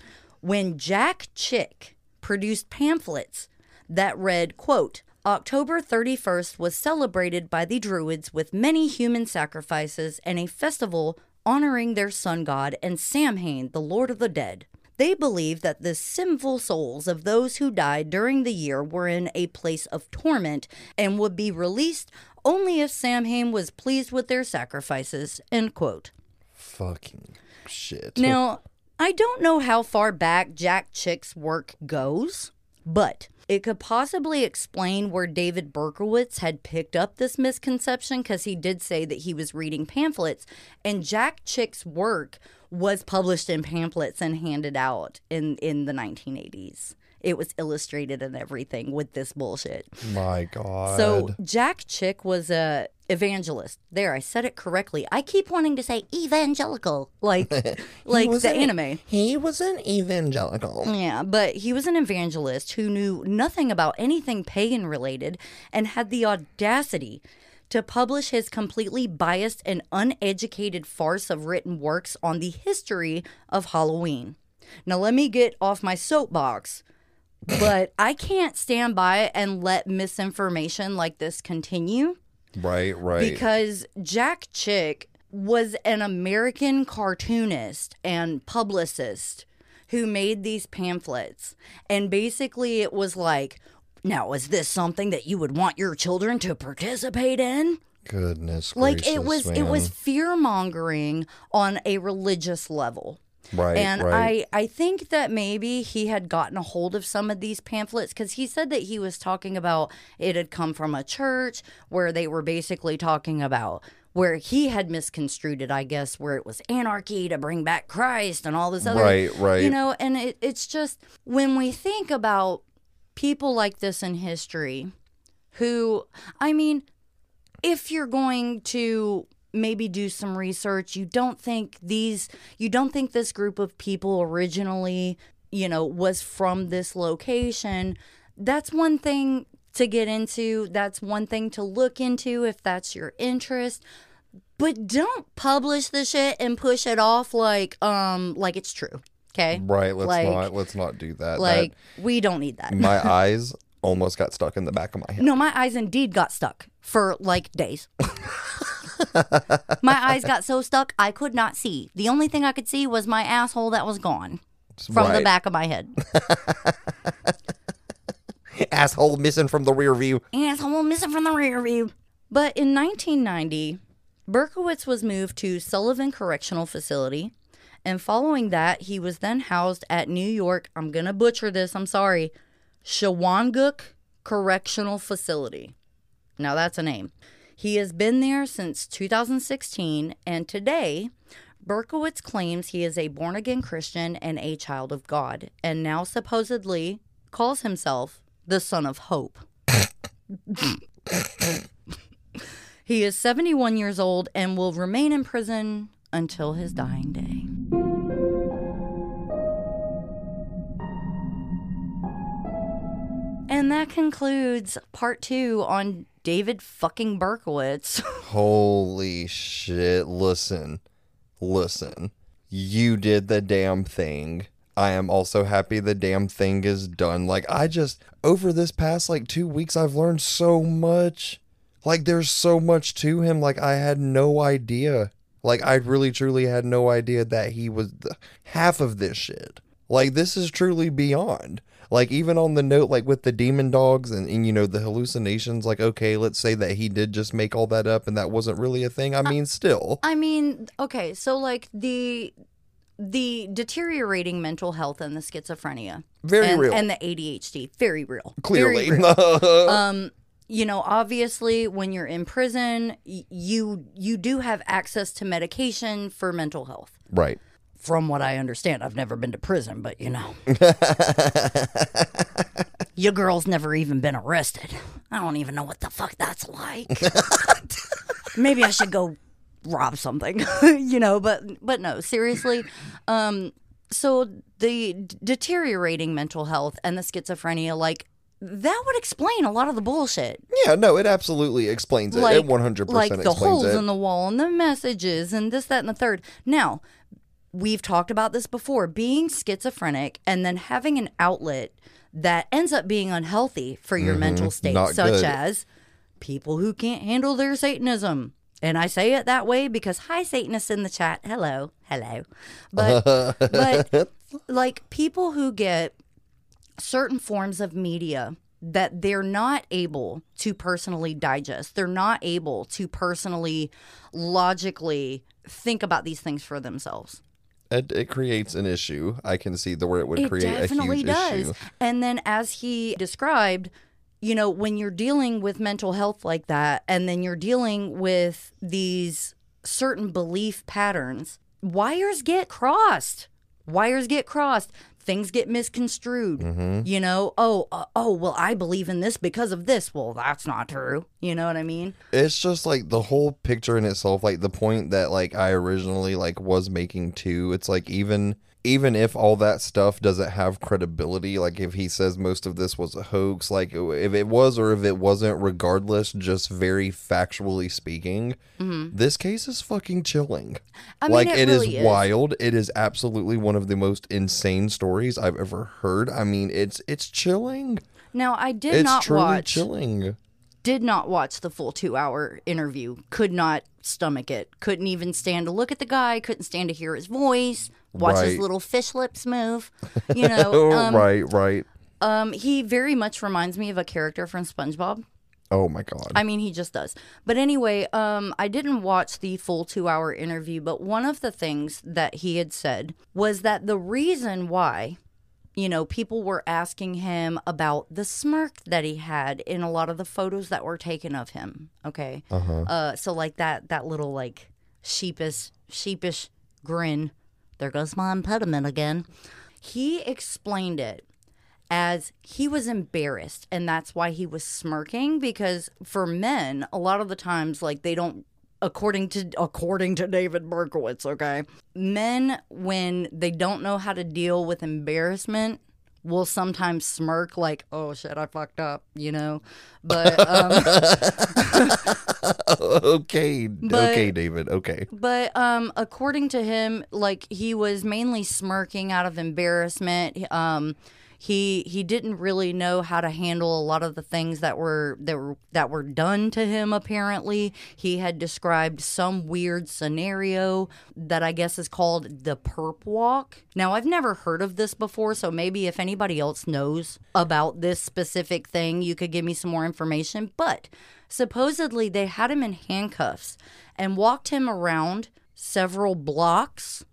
when jack chick produced pamphlets that read quote October 31st was celebrated by the Druids with many human sacrifices and a festival honoring their sun god and Samhain, the Lord of the Dead. They believed that the sinful souls of those who died during the year were in a place of torment and would be released only if Samhain was pleased with their sacrifices. End quote. Fucking shit. Now, I don't know how far back Jack Chick's work goes, but it could possibly explain where David Berkowitz had picked up this misconception because he did say that he was reading pamphlets, and Jack Chick's work was published in pamphlets and handed out in, in the 1980s. It was illustrated and everything with this bullshit. My God. So Jack Chick was a evangelist. There, I said it correctly. I keep wanting to say evangelical, like like the an- anime. he was an evangelical. Yeah, but he was an evangelist who knew nothing about anything pagan related and had the audacity to publish his completely biased and uneducated farce of written works on the history of Halloween. Now, let me get off my soapbox but I can't stand by and let misinformation like this continue Right, right. because Jack Chick was an American cartoonist and publicist who made these pamphlets. And basically, it was like, now, is this something that you would want your children to participate in? Goodness Like gracious, it was, it was fear mongering on a religious level. Right, And right. I, I think that maybe he had gotten a hold of some of these pamphlets because he said that he was talking about it had come from a church where they were basically talking about where he had misconstrued it, I guess, where it was anarchy to bring back Christ and all this other, Right, right. You know, and it, it's just when we think about people like this in history, who, I mean, if you're going to maybe do some research, you don't think these, you don't think this group of people originally, you know, was from this location, that's one thing to get into. That's one thing to look into if that's your interest. But don't publish the shit and push it off like um like it's true. Okay? right, let's like, not let's not do that. like we don't need that. that my eyes almost got stuck in the back of my head. No, my eyes indeed got stuck for like days. my eyes got so stuck I could not see. The only thing I could see was my asshole that was gone from the back of my head. Asshole missing from the rear view. asshole missing from the rear view. But in 1990, Berkowitz was moved to Sullivan Correctional Facility. And following that, he was then housed at New York, I'm going to butcher this, I'm sorry, Shawangunk Correctional Facility. Now that's a name. He has been there since 2016, and today, Berkowitz claims he is a born again Christian and a child of God, and now supposedly calls himself the Son of Hope. he is 71 years old and will remain in prison until his dying day. And that concludes part two on David fucking Berkowitz. Holy shit. Listen. Listen. You did the damn thing. I am also happy the damn thing is done. Like, I just, over this past like two weeks, I've learned so much. Like, there's so much to him. Like, I had no idea. Like, I really truly had no idea that he was the, half of this shit. Like, this is truly beyond. Like, even on the note, like with the demon dogs and, and, you know, the hallucinations, like, okay, let's say that he did just make all that up and that wasn't really a thing. I mean, still. I mean, okay, so like the the deteriorating mental health and the schizophrenia. Very and, real. And the ADHD. Very real. Clearly. Very real. um, you know, obviously when you're in prison, y- you you do have access to medication for mental health. right. From what I understand, I've never been to prison, but you know. Your girl's never even been arrested. I don't even know what the fuck that's like. Maybe I should go rob something, you know, but but no, seriously. Um so the deteriorating mental health and the schizophrenia like that would explain a lot of the bullshit. Yeah, no, it absolutely explains it. Like, it 100% like the holes it. in the wall and the messages and this, that, and the third. Now, we've talked about this before. Being schizophrenic and then having an outlet that ends up being unhealthy for your mental state, Mm-hmm. Not such good. as people who can't handle their Satanism. And I say it that way because hi Satanists in the chat. Hello. Hello. But but like people who get certain forms of media that they're not able to personally digest. They're not able to personally logically think about these things for themselves. It, it creates an issue. I can see the where it would It create a definitely huge does. issue. And then, as he described, you know, when you're dealing with mental health like that, and then you're dealing with these certain belief patterns, wires get crossed. Wires get crossed. Things get misconstrued. Mm-hmm. You know, oh, uh, oh, well, I believe in this because of this. Well, that's not true. You know what I mean? It's just like the whole picture in itself, like the point that like I originally like was making too. It's like even even if all that stuff doesn't have credibility, like if he says most of this was a hoax, like if it was or if it wasn't, regardless, just very factually speaking, this case is fucking chilling. Mm-hmm. I mean, like it it is really is. wild. It is absolutely one of the most insane stories I've ever heard. I mean, it's it's chilling. Now I did it's not truly watch chilling. did not watch the full two hour interview. Could not stomach it. Couldn't even stand to look at the guy. Couldn't stand to hear his voice. Watch his little fish lips move. You know, um, right, right. um, he very much reminds me of a character from SpongeBob. Oh my god. I mean, he just does. But anyway, um, I didn't watch the full two hour interview, but one of the things that he had said was that the reason why, you know, people were asking him about the smirk that he had in a lot of the photos that were taken of him. Okay. Uh-huh. so like that that little like sheepish sheepish grin. There goes my impediment again. He explained it as he was embarrassed and that's why he was smirking because for men a lot of the times like they don't according to according to David Berkowitz okay men when they don't know how to deal with embarrassment will sometimes smirk like oh shit I fucked up you know but um okay, But- okay, David. Okay. But um, according to him, like he was mainly smirking out of embarrassment. Um, he he didn't really know how to handle a lot of the things that were that were that were done to him. Apparently, he had described some weird scenario that I guess is called the perp walk. Now, I've never heard of this before, so maybe if anybody else knows about this specific thing, you could give me some more information. But supposedly, they had him in handcuffs and walked him around several blocks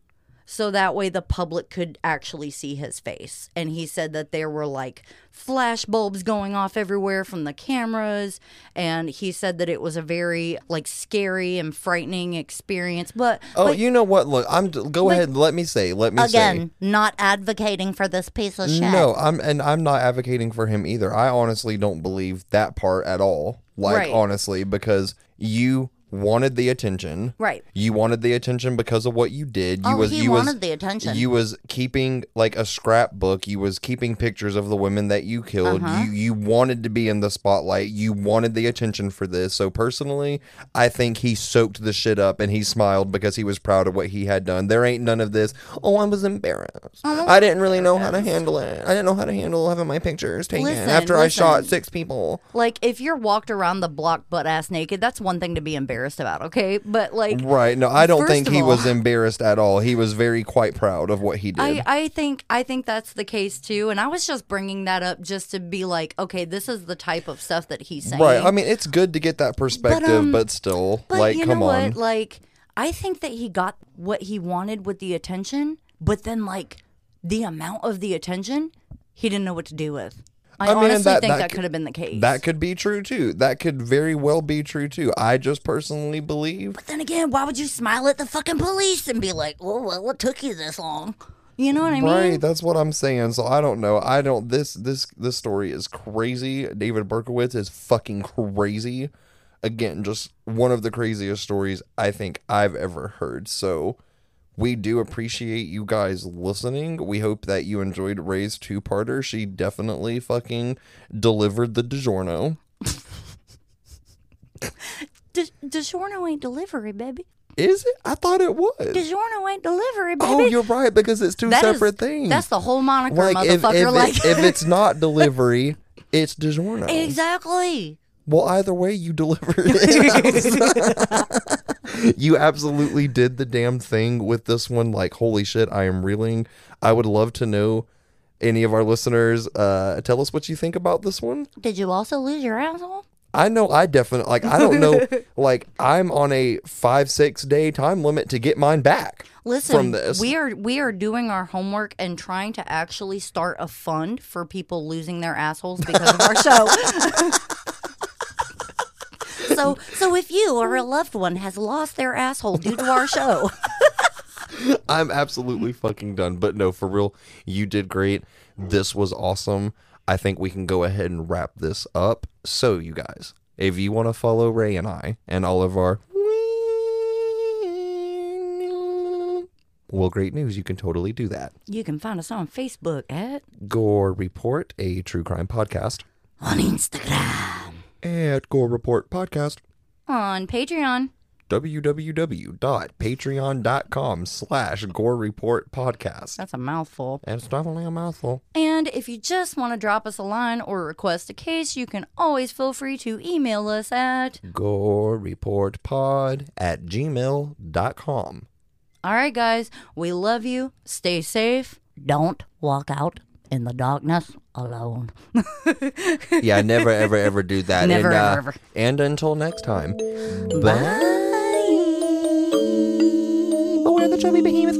so that way the public could actually see his face. And he said that there were like flash bulbs going off everywhere from the cameras and he said that it was a very like scary and frightening experience. But Oh, but- you know what? Look, I'm. Go ahead. Let me say. Let me say Again, not advocating for this piece of shit. No, I'm, and I'm not advocating for him either. I honestly don't believe that part at all. Like Right. honestly, because you wanted the attention. Right. You wanted the attention because of what you did. You Oh, was he you wanted was the attention. You was keeping like a scrapbook. You was keeping pictures of the women that you killed. Uh-huh. You you wanted to be in the spotlight. You wanted the attention for this. So personally, I think he soaked the shit up and he smiled because he was proud of what he had done. There ain't none of this. Oh, I was embarrassed. I didn't really know how to handle it. I didn't know how to handle having my pictures taken Listen, after I shot six people. like if you're walked around the block butt ass naked, that's one thing to be embarrassed about, okay? But like Right. No, I don't think he all- was embarrassed at all. He was very quite proud of what he did. I, I think I think that's the case too, and I was just bringing that up just to be like, okay, this is the type of stuff that he's saying. Right. I mean, it's good to get that perspective, but, um, still, But like, come on. Like, I think that he got what he wanted with the attention, but then like the amount of the attention, he didn't know what to do with. I, I mean, honestly that- think that that, could- could have been the case. That could be true too. That could very well be true too. I just personally believe. But then again, why would you smile at the fucking police and be like, "Oh well, what took you this long?" you know what I mean? Right, that's what I'm saying. So I don't know. I don't. This this this story is crazy. David Berkowitz is fucking crazy. Again, just one of the craziest stories I think I've ever heard. So we do appreciate you guys listening. We hope that you enjoyed Rae's two parter. She definitely fucking delivered the DiGiorno. Di- DiGiorno ain't delivery, baby. Is it? I thought it was. DiGiorno ain't delivery, baby. Oh, you're right because it's two That is- separate things. That's the whole moniker, like if, motherfucker. if, like it, if it's not delivery, it's DiGiorno. Exactly. Well, either way, you delivered it. you absolutely did the damn thing with this one. Like, holy shit, I am reeling. I would love to know any of our listeners. Uh, tell us what you think about this one. Did you also lose your asshole? I know I definitely like. I don't know. like, I'm on a five six day time limit to get mine back. Listen, from this. we are we are doing our homework and trying to actually start a fund for people losing their assholes because of our show. So, so if you or a loved one has lost their asshole due to our show, I'm absolutely fucking done. But no, for real, you did great. This was awesome. I think we can go ahead and wrap this up. So, you guys, if you want to follow Rae and I and all of our Well, great news. You can totally do that. You can find us on Facebook at Gore Report, a true crime podcast. on Instagram, At Gore Report Podcast. on Patreon, www.patreon.com slash Gore Report Podcast. that's a mouthful. And it's definitely a mouthful. And if you just want to drop us a line or request a case, you can always feel free to email us at. Gore Report Pod at gmail.com. All right, guys, we love you. Stay safe. Don't walk out in the darkness alone. yeah, never, ever, ever do that. Never, and, uh, ever. And until next time. Bye. Bye. Oh, are the chubby behemoth.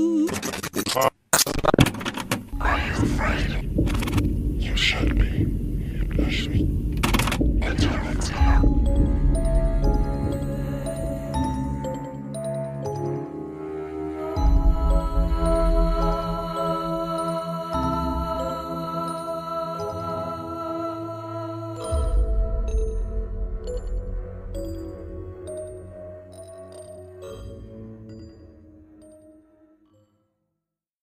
Are you afraid? You should be. You should be.